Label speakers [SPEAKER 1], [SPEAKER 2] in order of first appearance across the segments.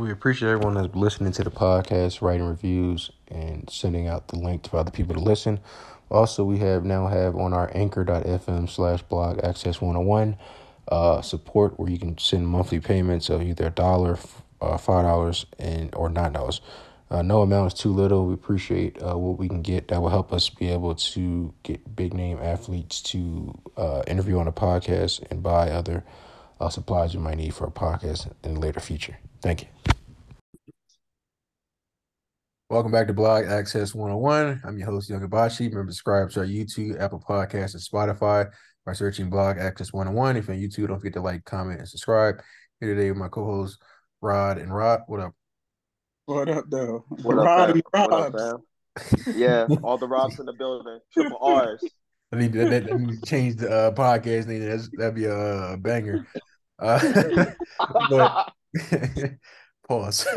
[SPEAKER 1] We appreciate everyone that's listening to the podcast, writing reviews, and sending out the link to other people to listen. Also, we have now have on our anchor.fm slash blog access 101 uh, support where you can send monthly payments of either a dollar, uh, five dollars, and or nine dollars. Uh, no amount is too little. We appreciate uh, what we can get. That will help us be able to get big name athletes to uh, interview on a podcast and buy other uh, supplies you might need for a podcast in the later future. Thank you. Welcome back to Blog Access 101. I'm your host, Young Abachi. Remember, to subscribe to our YouTube, Apple Podcasts, and Spotify by searching Blog Access 101. If you're on YouTube, don't forget to like, comment, and subscribe. Here today with my co-hosts, Rod and Rod. What up?
[SPEAKER 2] What up, though?
[SPEAKER 3] What
[SPEAKER 2] Rod
[SPEAKER 3] up,
[SPEAKER 2] and
[SPEAKER 3] fam? What
[SPEAKER 2] Robs.
[SPEAKER 3] up. Yeah, all the Robs in the building. Triple R's.
[SPEAKER 1] I need to, that, that need to change the uh, podcast name. That's, that'd be a, a banger. Uh, but pause.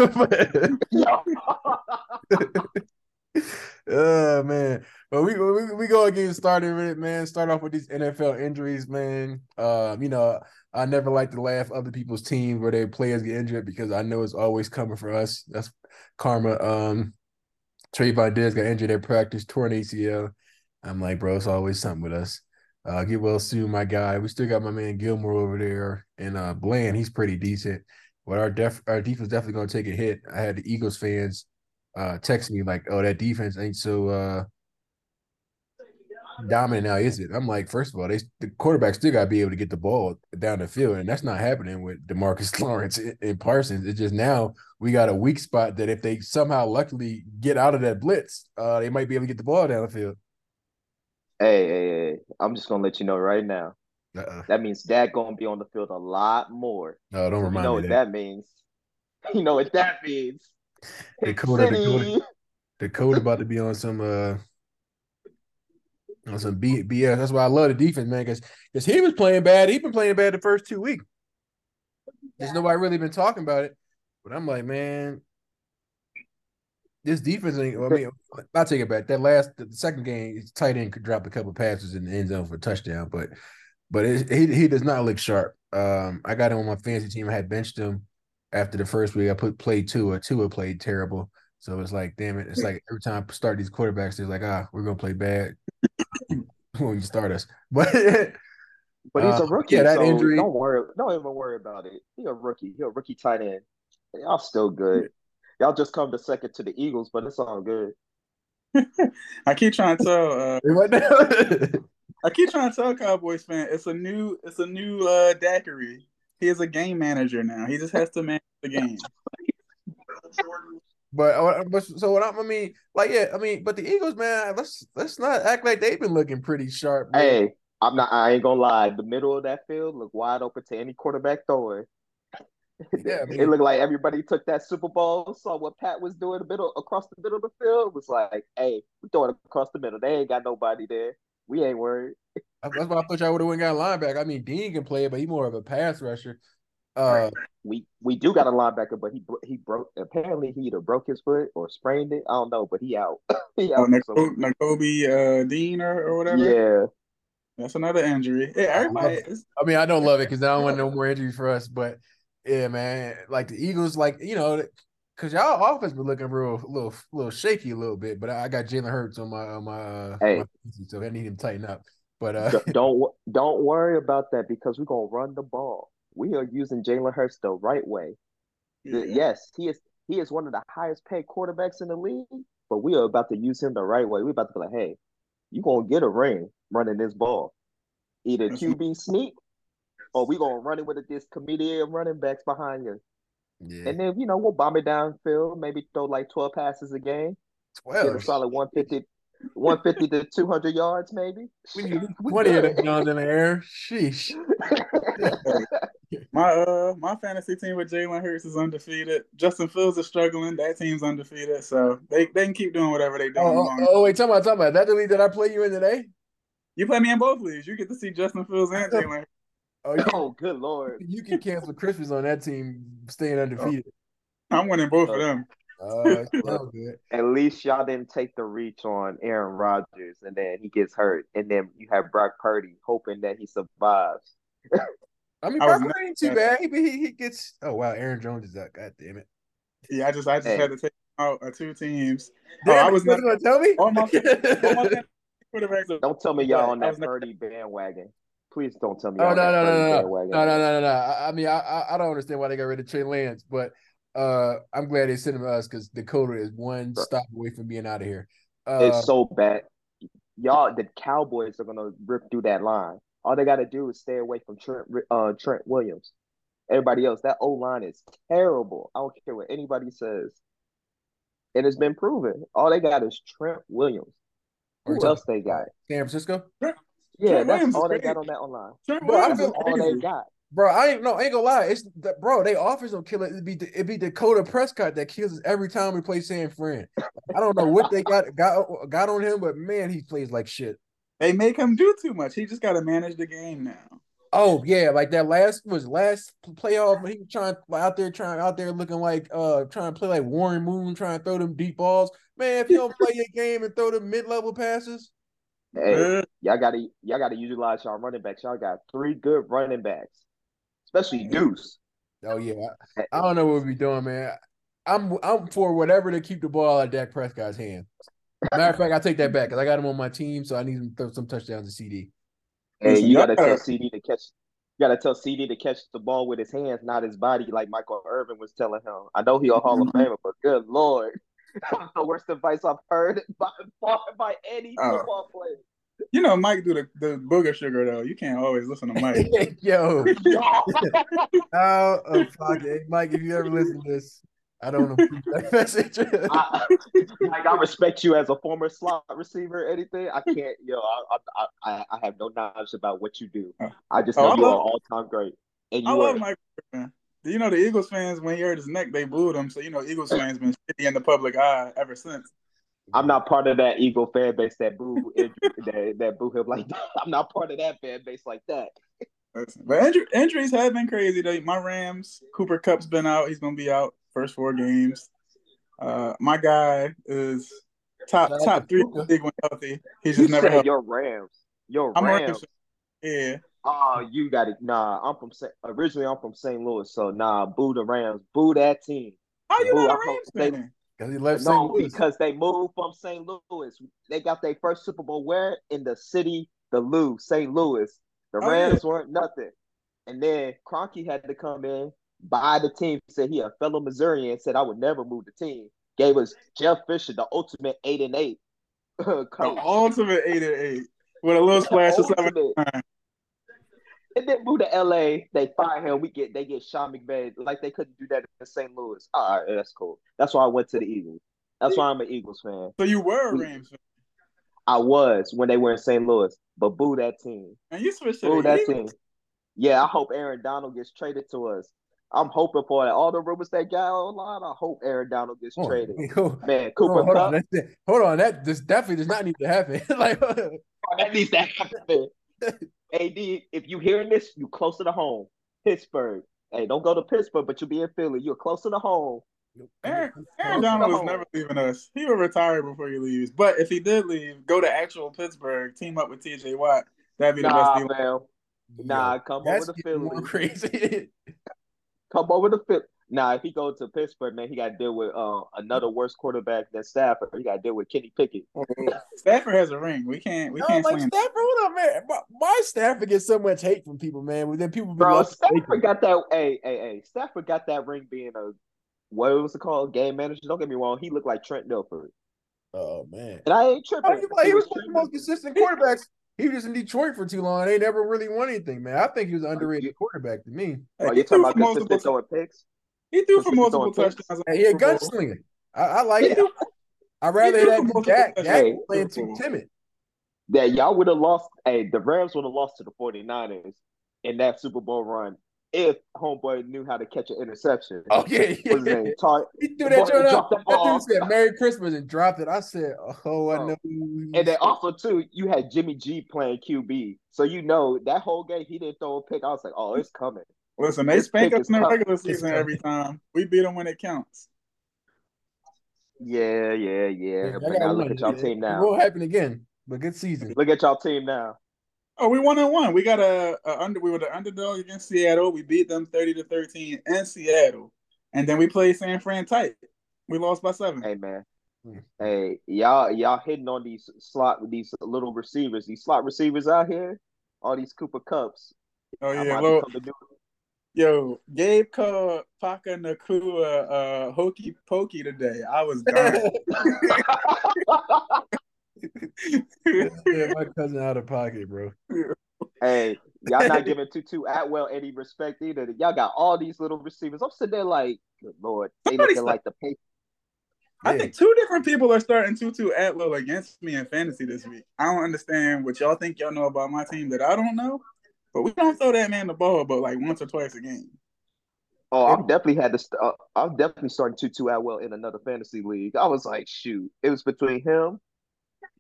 [SPEAKER 1] oh man, but we we we go get started with it, man. Start off with these NFL injuries, man. Um, you know, I never like to laugh other people's teams where their players get injured because I know it's always coming for us. That's karma. Um, Trevon Diggs got injured at practice, torn ACL. I'm like, bro, it's always something with us. Uh, get well soon, my guy. We still got my man Gilmore over there, and uh, Bland. He's pretty decent, but our def our defense definitely gonna take a hit. I had the Eagles fans uh text me like, "Oh, that defense ain't so uh dominant now, is it?" I'm like, first of all, they the quarterback still got to be able to get the ball down the field, and that's not happening with Demarcus Lawrence and Parsons. It's just now we got a weak spot that if they somehow luckily get out of that blitz, uh, they might be able to get the ball down the field.
[SPEAKER 3] Hey, hey, hey, I'm just gonna let you know right now.
[SPEAKER 1] Uh-uh.
[SPEAKER 3] That means Dad gonna be on the field a lot more.
[SPEAKER 1] No, don't
[SPEAKER 3] You
[SPEAKER 1] remind
[SPEAKER 3] know
[SPEAKER 1] me
[SPEAKER 3] what that.
[SPEAKER 1] that.
[SPEAKER 3] means. You know what that means.
[SPEAKER 1] Dakota. Dakota. Dakota about to be on some uh on some B- BS. That's why I love the defense, man, because because he was playing bad. He been playing bad the first two weeks. There's nobody really been talking about it. But I'm like, man, this defense ain't. I mean, I'll take it back. That last, the second game, tight end could drop a couple passes in the end zone for a touchdown, but but it, he he does not look sharp. Um, I got him on my fantasy team. I had benched him after the first week. I put played Tua. Tua played terrible. So it's like, damn it. It's like every time I start these quarterbacks, they're like, ah, we're gonna play bad when you start us. But
[SPEAKER 3] But he's
[SPEAKER 1] Uh,
[SPEAKER 3] a rookie,
[SPEAKER 1] yeah, that
[SPEAKER 3] so
[SPEAKER 1] injury-
[SPEAKER 3] don't worry. Don't even worry about it. He a rookie. He a rookie tight end. Y'all still good. Y'all just come to second to the Eagles, but it's all good.
[SPEAKER 2] I keep trying to tell. Uh,
[SPEAKER 1] what the-
[SPEAKER 2] I keep trying to tell Cowboys fan it's a new. It's a new uh, Daiquiri. He is a game manager now. He just has to manage the game.
[SPEAKER 1] But, uh, but so what I, I mean, like, yeah, I mean, but the Eagles, man, let's let's not act like they've been looking pretty sharp. man.
[SPEAKER 3] Hey, I'm not. I ain't gonna lie. The middle of that field looked wide open to any quarterback throwing.
[SPEAKER 1] Yeah, I mean-
[SPEAKER 3] it looked like everybody took that Super Bowl, saw what Pat was doing the middle across the middle of the field. Was like, hey, we throw it across the middle. They ain't got nobody there. We ain't worried.
[SPEAKER 1] That's why I thought y'all would have went got a linebacker. I mean, Dean can play, but he's more of a pass rusher. Uh,
[SPEAKER 3] We we do got a linebacker, but he he broke. Apparently, he either broke his foot or sprained it. I don't know, but he out. he
[SPEAKER 2] Oh,
[SPEAKER 3] out. for
[SPEAKER 2] Nicole,
[SPEAKER 3] some-
[SPEAKER 2] Nakobe uh, Dean or, or whatever.
[SPEAKER 3] yeah,
[SPEAKER 2] That's another injury. Hey, everybody. Is,
[SPEAKER 1] I mean, I don't love it because I don't want no more injuries for us. But yeah, man, like the Eagles, like you know, because y'all offense been looking real, little, little shaky a little bit. But I I got Jalen Hurts on my on my, uh,
[SPEAKER 3] Hey.
[SPEAKER 1] my so I need him to tighten up. But uh,
[SPEAKER 3] don't don't worry about that because we're gonna run the ball. We are using Jalen Hurts the right way.
[SPEAKER 2] Yeah.
[SPEAKER 3] Yes, he is. He is one of the highest paid quarterbacks in the league, but we are about to use him the right way. We're about to be like, hey, you're gonna get a ring running this ball, either QB sneak, or we're gonna run it with this committee of running backs behind you,
[SPEAKER 1] yeah,
[SPEAKER 3] and then you know we'll bomb it downfield, maybe throw like twelve passes a game, get a
[SPEAKER 1] twelve.
[SPEAKER 3] solid 150, 150 to two hundred yards, maybe.
[SPEAKER 1] We need
[SPEAKER 3] We
[SPEAKER 1] twenty of them Johns in the air. Sheesh.
[SPEAKER 2] My uh my fantasy team with Jalen Hurts is undefeated. Justin Fields is struggling. That team's undefeated. So they, they can keep doing whatever they do.
[SPEAKER 1] Oh, oh, oh, wait, talk about talk about that. The league that I play you in today.
[SPEAKER 2] You play me in both leagues. You get to see Justin Fields and Jalen Hurts.
[SPEAKER 1] Oh, you,
[SPEAKER 3] oh, good lord.
[SPEAKER 1] you can cancel Christmas on that team staying undefeated.
[SPEAKER 2] I'm winning both of them.
[SPEAKER 1] Uh.
[SPEAKER 3] At least y'all didn't take the reach on Aaron Rodgers and then he gets hurt. And then you have Brock Purdy hoping that he survives.
[SPEAKER 1] I mean, Brock Purdy ain't too bad. He, he he gets. Oh wow, Aaron Jones is out. God damn it.
[SPEAKER 2] Yeah, I just I just
[SPEAKER 3] Hey.
[SPEAKER 2] had to take out uh, two teams.
[SPEAKER 1] Damn,
[SPEAKER 2] I was
[SPEAKER 1] wasn't gonna tell me.
[SPEAKER 2] All my- all my quarterbacks are-
[SPEAKER 3] Don't tell me y'all on that
[SPEAKER 2] was
[SPEAKER 3] Purdy bandwagon. Please don't tell me
[SPEAKER 1] Oh no no no no no no no no no! I, I mean, I- I I don't understand why they got rid of Trey Lance, but uh, I'm glad they sent him to us because Dakota is one
[SPEAKER 3] Bro.
[SPEAKER 1] stop away from being out of here. Uh,
[SPEAKER 3] It's so bad. Y'all, the Cowboys are gonna rip through that line. All they got to do is stay away from Trent, uh, Trent Williams. Everybody else, that O line is terrible. I don't care what anybody says. And It has been proven. All they got is Trent Williams.
[SPEAKER 1] Or
[SPEAKER 3] Who else they got?
[SPEAKER 1] San Francisco,
[SPEAKER 3] Yeah,
[SPEAKER 2] Trent
[SPEAKER 3] that's
[SPEAKER 2] Williams
[SPEAKER 3] all they got on that online.
[SPEAKER 2] Trent
[SPEAKER 1] Bro, I
[SPEAKER 2] Williams
[SPEAKER 1] feel
[SPEAKER 2] is
[SPEAKER 3] That's all they got.
[SPEAKER 1] bro. I ain't no, I ain't gonna lie. It's the, bro. They offense don't kill it. It'd be it'd be Dakota Prescott that kills us every time we play San Fran. I don't know what they got got got on him, but man, he plays like shit.
[SPEAKER 2] They make him do too much. He just got to manage the game now.
[SPEAKER 1] Oh yeah, like that last was last playoff he was trying out there trying out there looking like uh trying to play like Warren Moon trying to throw them deep balls. Man, if you don't play your game and throw them mid level passes,
[SPEAKER 3] Hey, y'all gotta y'all gotta utilize y'all running backs. Y'all got three good running backs, especially Deuce.
[SPEAKER 1] oh yeah, I, I don't know what we doing, man. I'm I'm for whatever to keep the ball out of Dak Prescott's hand. Matter of fact, I take that back because I got him on my team, so I need him to throw some touchdowns to CD.
[SPEAKER 3] Hey,
[SPEAKER 2] Listen,
[SPEAKER 3] you gotta tell CD to catch. You gotta tell CD to catch the ball with his hands, not his body, like Michael Irvin was telling him. I know he a Hall of
[SPEAKER 2] Mm-hmm.
[SPEAKER 3] Famer, but good lord, that's the worst advice I've heard by by, by any
[SPEAKER 2] Oh.
[SPEAKER 3] football player.
[SPEAKER 2] you know, Mike do the, the booger sugar though. You can't always listen to Mike.
[SPEAKER 1] Yo, oh, oh fuck it, Mike. If you ever listen to this, I don't approve that message.
[SPEAKER 3] I, like I respect you as a former slot receiver. Anything I can't, yo, I I I, I have no knowledge about what you do. Oh. I just
[SPEAKER 2] Oh,
[SPEAKER 3] know
[SPEAKER 2] I
[SPEAKER 3] you are all time great, and you
[SPEAKER 2] I love
[SPEAKER 3] were.
[SPEAKER 2] Mike. Man. Do you know the Eagles fans when he hurt his neck, they booed him. So you know, Eagles fans been shitty in the public eye ever since.
[SPEAKER 3] I'm not part of that Eagle fan base that boo that, that boo him like that. I'm not part of that fan base like that.
[SPEAKER 2] Listen, But inju- injuries have been crazy. Though. My Rams, Cooper Kupp's been out. He's gonna be out first four games. Uh, my guy is top top three
[SPEAKER 1] Puka.
[SPEAKER 2] league when healthy. He's
[SPEAKER 3] You
[SPEAKER 2] just never
[SPEAKER 3] said
[SPEAKER 2] healthy.
[SPEAKER 3] your Rams, your
[SPEAKER 2] I'm
[SPEAKER 3] Rams.
[SPEAKER 2] Rams. Yeah.
[SPEAKER 3] Oh, you got it. Nah, I'm from Sa- originally I'm from St. Louis, so nah, boo the Rams, boo that team.
[SPEAKER 2] How you
[SPEAKER 3] Boo,
[SPEAKER 2] not
[SPEAKER 3] I
[SPEAKER 2] a
[SPEAKER 3] hope
[SPEAKER 2] Rams fan?
[SPEAKER 1] Because he left
[SPEAKER 3] No,
[SPEAKER 1] St. Louis.
[SPEAKER 3] because they moved from St. Louis. They got their first Super Bowl where in the city, the Lou, St. Louis. The
[SPEAKER 2] Oh, yeah.
[SPEAKER 3] Rams weren't nothing. And then Kroenke had to come in, buy the team, said he a fellow Missourian, said I would never move the team. Gave us Jeff Fisher, the ultimate eight and eight.
[SPEAKER 2] The ultimate eight and eight with a little splash of seven.
[SPEAKER 3] Ultimate. And then move to LA, they fire him. We get they get Sean McVay. Like they couldn't do that in St. Louis. All right, that's cool. That's why I went to the Eagles. That's why I'm an Eagles fan.
[SPEAKER 2] So you were a Rams fan,
[SPEAKER 3] I was when they were in St. Louis, but boo that team.
[SPEAKER 2] and you switched to
[SPEAKER 3] Boo
[SPEAKER 2] the
[SPEAKER 3] that
[SPEAKER 2] Eagles.
[SPEAKER 3] team. Yeah, I hope Aaron Donald gets traded to us. I'm hoping for that. All the rumors that got online, I hope Aaron Donald gets
[SPEAKER 1] Hold on.
[SPEAKER 3] traded.
[SPEAKER 1] Hold
[SPEAKER 3] Man,
[SPEAKER 1] on,
[SPEAKER 3] Cooper
[SPEAKER 1] hold on,
[SPEAKER 3] Cup,
[SPEAKER 1] That's it. hold on. That this definitely does not need to happen. like,
[SPEAKER 3] that needs to happen. AD, if you're hearing this, you're closer to home. Pittsburgh. Hey, don't go to Pittsburgh, but you'll be in Philly. You're closer to home.
[SPEAKER 2] Aaron, Aaron Donald is never leaving us. He will retire before he leaves. But if he did leave, go to actual Pittsburgh, team up with TJ Watt. That'd be the
[SPEAKER 3] Nah,
[SPEAKER 2] best deal.
[SPEAKER 3] man. Nah, come over
[SPEAKER 1] that's
[SPEAKER 3] to Philly.
[SPEAKER 1] crazy.
[SPEAKER 3] Come over to Philly. Nah, if he go to Pittsburgh, man, he got to deal with uh, another worse quarterback than Stafford. He got to deal with Kenny Pickett.
[SPEAKER 2] Stafford has a ring. We can't. We
[SPEAKER 1] no,
[SPEAKER 2] can't
[SPEAKER 1] like
[SPEAKER 2] slam.
[SPEAKER 1] Stafford. Hold on, man. Why- Why Stafford gets so much hate from people, man? But then people be
[SPEAKER 3] Bro, Stafford got that. Hey, hey, hey. Stafford got that ring being a what was it called? Game manager. Don't get me wrong. He looked like Trent Dilfer,
[SPEAKER 1] oh man.
[SPEAKER 3] and I ain't tripping.
[SPEAKER 1] Oh, he, like, he was one of the most consistent quarterbacks. He was in Detroit for too long. They never really won anything, man. I think he was an underrated quarterback to me.
[SPEAKER 3] Oh, you talking about consistent throwing picks?
[SPEAKER 2] He threw for multiple touchdowns.
[SPEAKER 1] Hey, he a
[SPEAKER 2] Super Bowl.
[SPEAKER 1] gunslinger. I, I like
[SPEAKER 2] Yeah.
[SPEAKER 1] it. I'd rather
[SPEAKER 2] He
[SPEAKER 1] have
[SPEAKER 2] threw
[SPEAKER 1] that
[SPEAKER 2] for
[SPEAKER 1] than Dak. Dak
[SPEAKER 3] touchdowns.
[SPEAKER 1] playing too timid.
[SPEAKER 3] That y'all would have lost. Hey, the Rams would have lost to the 49ers in that Super Bowl run if homeboy knew how to catch an interception.
[SPEAKER 1] Oh yeah,
[SPEAKER 3] What's his
[SPEAKER 1] yeah.
[SPEAKER 3] name? Tar-
[SPEAKER 1] He threw that joint
[SPEAKER 3] dropped
[SPEAKER 1] up. That
[SPEAKER 3] ball.
[SPEAKER 1] dude said "Merry Christmas" and dropped it. I said, "Oh, I
[SPEAKER 3] oh.
[SPEAKER 1] know."
[SPEAKER 3] And then also too, you had Jimmy G playing QB, so you know that whole game he didn't throw a pick. I was like, oh, it's coming.
[SPEAKER 2] Listen, they
[SPEAKER 3] This
[SPEAKER 2] spank us in the
[SPEAKER 3] tough.
[SPEAKER 2] regular season every time. We beat them when it counts.
[SPEAKER 3] Yeah, yeah, yeah.
[SPEAKER 1] I
[SPEAKER 3] But
[SPEAKER 1] got
[SPEAKER 3] now look
[SPEAKER 1] one.
[SPEAKER 3] at y'all
[SPEAKER 1] It-
[SPEAKER 3] team
[SPEAKER 1] It
[SPEAKER 3] now.
[SPEAKER 1] won't happen again. But good season.
[SPEAKER 3] Look at y'all team now.
[SPEAKER 2] Oh, we won and one. We got a, a under. We were the underdog against Seattle. We beat them thirty to thirteen in Seattle. and then we played San Fran tight. We lost by seven.
[SPEAKER 3] Hey man.
[SPEAKER 1] Hmm.
[SPEAKER 3] Hey, y'all y'all hitting on these slot these little receivers, these slot receivers out here, all these Cooper Kupps.
[SPEAKER 2] Oh
[SPEAKER 3] I
[SPEAKER 2] yeah,
[SPEAKER 3] might
[SPEAKER 2] yo, Gabe called Puka Nacua uh, hokey pokey today. I was dying.
[SPEAKER 1] yeah, my cousin out of pocket, bro.
[SPEAKER 3] hey, y'all not giving Tutu Atwell any respect either. Y'all got all these little receivers. I'm sitting there like, good lord, they
[SPEAKER 2] Somebody
[SPEAKER 3] looking like the pay.
[SPEAKER 2] I
[SPEAKER 1] Yeah.
[SPEAKER 2] think two different people are starting Tutu Atwell against me in fantasy this week. I don't understand what y'all think y'all know about my team that I don't know, but we don't throw that man the ball but like once or twice a game.
[SPEAKER 3] Oh, I've definitely had to. St- uh, I'm definitely starting Tutu Atwell in another fantasy league. I was like, shoot, it was between him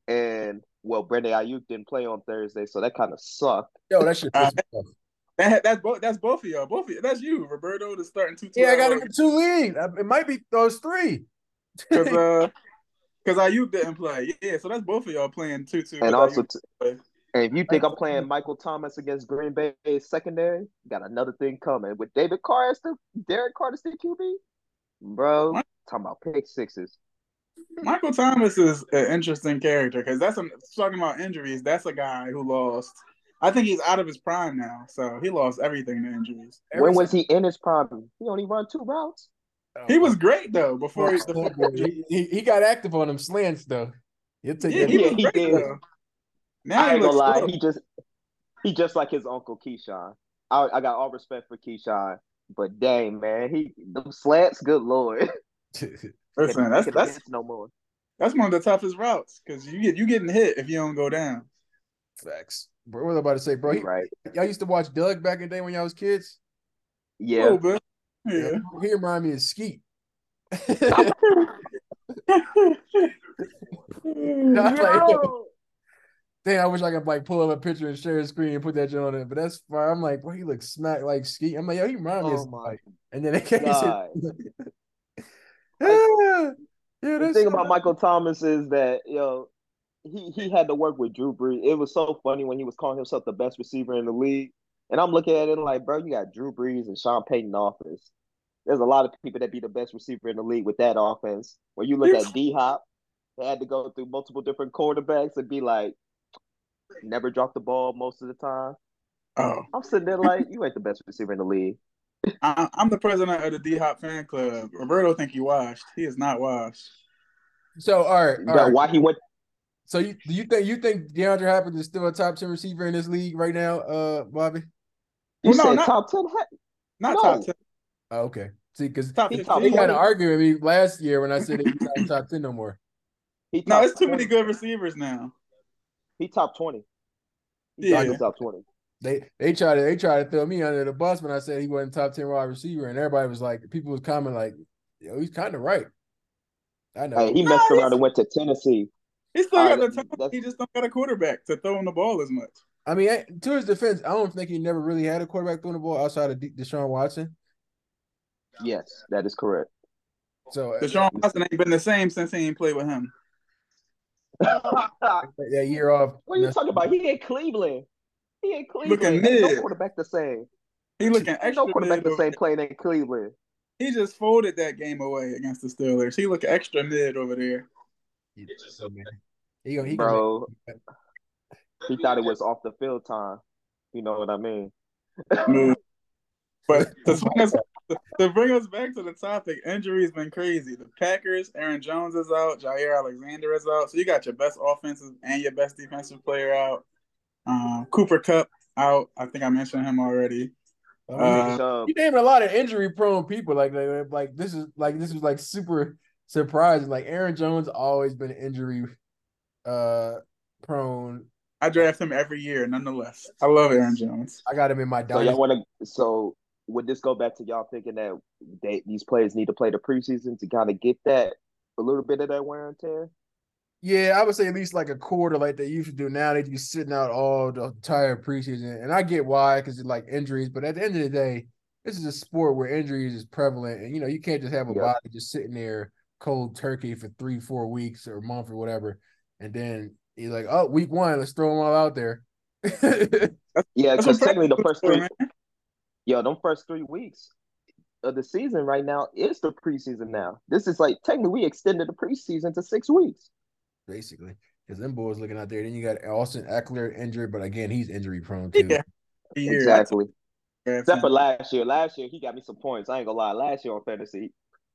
[SPEAKER 3] and well, Brandon Aiyuk didn't play on Thursday, so that kind of sucked.
[SPEAKER 1] Yo, that shit pissed me.
[SPEAKER 2] That, that's both. That's both of y'all. Both of you. That's you, Roberto. The starting Tutu.
[SPEAKER 1] Yeah, I got
[SPEAKER 2] Atwell
[SPEAKER 1] him in two leagues. Uh, It might be those three.
[SPEAKER 2] because uh, because Aiyuk didn't play. Yeah, so that's both of y'all playing Tutu.
[SPEAKER 3] And
[SPEAKER 2] with
[SPEAKER 3] also,
[SPEAKER 2] Aiyuk.
[SPEAKER 3] t- and if you think I'm playing Michael Thomas against Green Bay secondary, got another thing coming with David Carr as the Derek Carr as the QB, bro.
[SPEAKER 2] What?
[SPEAKER 3] Talking about pick sixes.
[SPEAKER 2] Michael Thomas is an interesting character because that's a, talking about injuries. That's a guy who lost. I think he's out of his prime now, so he lost everything to injuries.
[SPEAKER 1] Every
[SPEAKER 3] when was he in his prime? He only run two routes.
[SPEAKER 1] time-
[SPEAKER 2] He oh, was great though before he,
[SPEAKER 1] Oh, he, he, he got active on them slants though. He'll take
[SPEAKER 2] yeah, he
[SPEAKER 3] Yeah,
[SPEAKER 2] was
[SPEAKER 3] he did.
[SPEAKER 2] though. Now
[SPEAKER 3] I ain't gonna lie,
[SPEAKER 2] slow.
[SPEAKER 3] he just he just like his uncle Keyshawn. I, I got all respect for Keyshawn, but dang man, he them slants, good lord.
[SPEAKER 2] Listen, that's that's
[SPEAKER 3] no more.
[SPEAKER 2] that's one of the toughest routes because you get you getting hit if you don't go down.
[SPEAKER 1] Facts. Bro, what was I about to say, bro?
[SPEAKER 3] You
[SPEAKER 1] He,
[SPEAKER 3] right?
[SPEAKER 1] y'all used to watch Doug back in the day when y'all was kids.
[SPEAKER 2] A
[SPEAKER 3] Yeah.
[SPEAKER 2] Oh, little bit. Yeah.
[SPEAKER 1] He remind me of Skeet.
[SPEAKER 3] No.
[SPEAKER 1] Damn, I wish I could like pull up a picture and share a screen and put that shit on it. But that's fine. I'm like, bro, he looks smack like Skeet. I'm like, yo, he remind me of
[SPEAKER 3] Oh my.
[SPEAKER 1] And then they can't yeah, yeah,
[SPEAKER 3] The thing about Michael Thomas is that yo, he he had to work with Drew Brees. It was so funny when he was calling himself the best receiver in the league, and I'm looking at it like, bro, you got Drew Brees and Sean Payton offense. There's a lot of people that be the best receiver in the league with that offense. When you look at D Hop, they had to go through multiple different quarterbacks and be like, never drop the ball most of the time.
[SPEAKER 2] Oh,
[SPEAKER 3] I'm sitting there like, you ain't the best receiver in the league.
[SPEAKER 2] I, I'm the president of the D Hop fan club. Roberto think he washed. He is not washed.
[SPEAKER 1] so all right, all
[SPEAKER 3] That-
[SPEAKER 1] right.
[SPEAKER 3] Why he went?
[SPEAKER 1] So you do you think you think DeAndre Hopkins is still a top ten receiver in this league right now, uh, Bobby?
[SPEAKER 3] You
[SPEAKER 2] Well, no,
[SPEAKER 3] said
[SPEAKER 2] not-
[SPEAKER 3] top ten.
[SPEAKER 2] Not
[SPEAKER 3] No.
[SPEAKER 2] top ten.
[SPEAKER 1] Oh, okay. See, because
[SPEAKER 3] He
[SPEAKER 2] 15.
[SPEAKER 3] top
[SPEAKER 1] he got to
[SPEAKER 3] 20.
[SPEAKER 1] with me last year when I said he's not top ten no more.
[SPEAKER 3] He
[SPEAKER 2] No, it's too many good receivers now.
[SPEAKER 3] He top twenty. He
[SPEAKER 2] Yeah.
[SPEAKER 3] yeah. top twenty.
[SPEAKER 1] They they tried to they tried to throw me under the bus when I said he wasn't top ten wide receiver, and everybody was like, people was commenting like, yo, he's kind of right. I know.
[SPEAKER 3] Hey, he messed
[SPEAKER 2] he's-
[SPEAKER 3] around and went to Tennessee.
[SPEAKER 2] He still got
[SPEAKER 3] right,
[SPEAKER 2] the talent.
[SPEAKER 3] that's-
[SPEAKER 2] He just don't got a quarterback to throw him the ball as much.
[SPEAKER 1] I mean, to his defense, I don't think he never really had a quarterback throwing the ball outside of De- Deshaun Watson.
[SPEAKER 3] Yes, that is correct.
[SPEAKER 1] So uh,
[SPEAKER 2] Deshaun Watson ain't been the same since he ain't played with him.
[SPEAKER 3] What
[SPEAKER 1] that year off.
[SPEAKER 3] What are you talking about? He in Cleveland. He in Cleveland.
[SPEAKER 2] Looking
[SPEAKER 3] Ain't no quarterback the same.
[SPEAKER 2] He looking extra
[SPEAKER 3] no quarterback
[SPEAKER 2] mid.
[SPEAKER 3] the same playing in Cleveland.
[SPEAKER 2] He just folded that game away against the Steelers. He look extra mid over there.
[SPEAKER 1] He gonna, he gonna
[SPEAKER 3] Bro, he thought it was off the field time. You know what I mean?
[SPEAKER 2] But to, swing us, to bring us back to the topic, injuries been crazy. The Packers, Aaron Jones is out, Jaire Alexander is out. So you got your best offensive and your best defensive player out. Um, Cooper Cup out. I think I mentioned him already. Uh,
[SPEAKER 3] Chubb.
[SPEAKER 1] you naming a lot of injury prone people. Like, like, like this is like this was like super surprising. Like Aaron Jones always been injury uh prone.
[SPEAKER 2] I draft him every year, nonetheless. I love Aaron Jones.
[SPEAKER 1] I got him in my
[SPEAKER 3] So y'all want to? So would this go back to y'all thinking that they, these players need to play the preseason to kind of get that a little bit of that wear and tear?
[SPEAKER 1] Yeah, I would say at least like a quarter, like they used to do now. They'd be sitting out all the entire preseason, and I get why, because it's like injuries. But at the end of the day, this is a sport where injuries is prevalent, and you know you can't just have a
[SPEAKER 3] Yeah.
[SPEAKER 1] body just sitting there cold turkey for three, four weeks or a month or whatever, and then you're like, oh, week one, let's throw them all out there.
[SPEAKER 3] Yeah, because technically the first three,
[SPEAKER 2] for, man.
[SPEAKER 3] Yo, them first three weeks, of the season right now is the preseason. Now this is like technically we extended the preseason to six weeks.
[SPEAKER 1] Basically, because them boys looking out there. Then you got Austin Ekeler injured, but again, he's injury prone too.
[SPEAKER 2] Yeah.
[SPEAKER 3] Exactly.
[SPEAKER 2] Yeah,
[SPEAKER 3] Except for last year. Last year he got me some points. I ain't gonna lie. Last year on fantasy,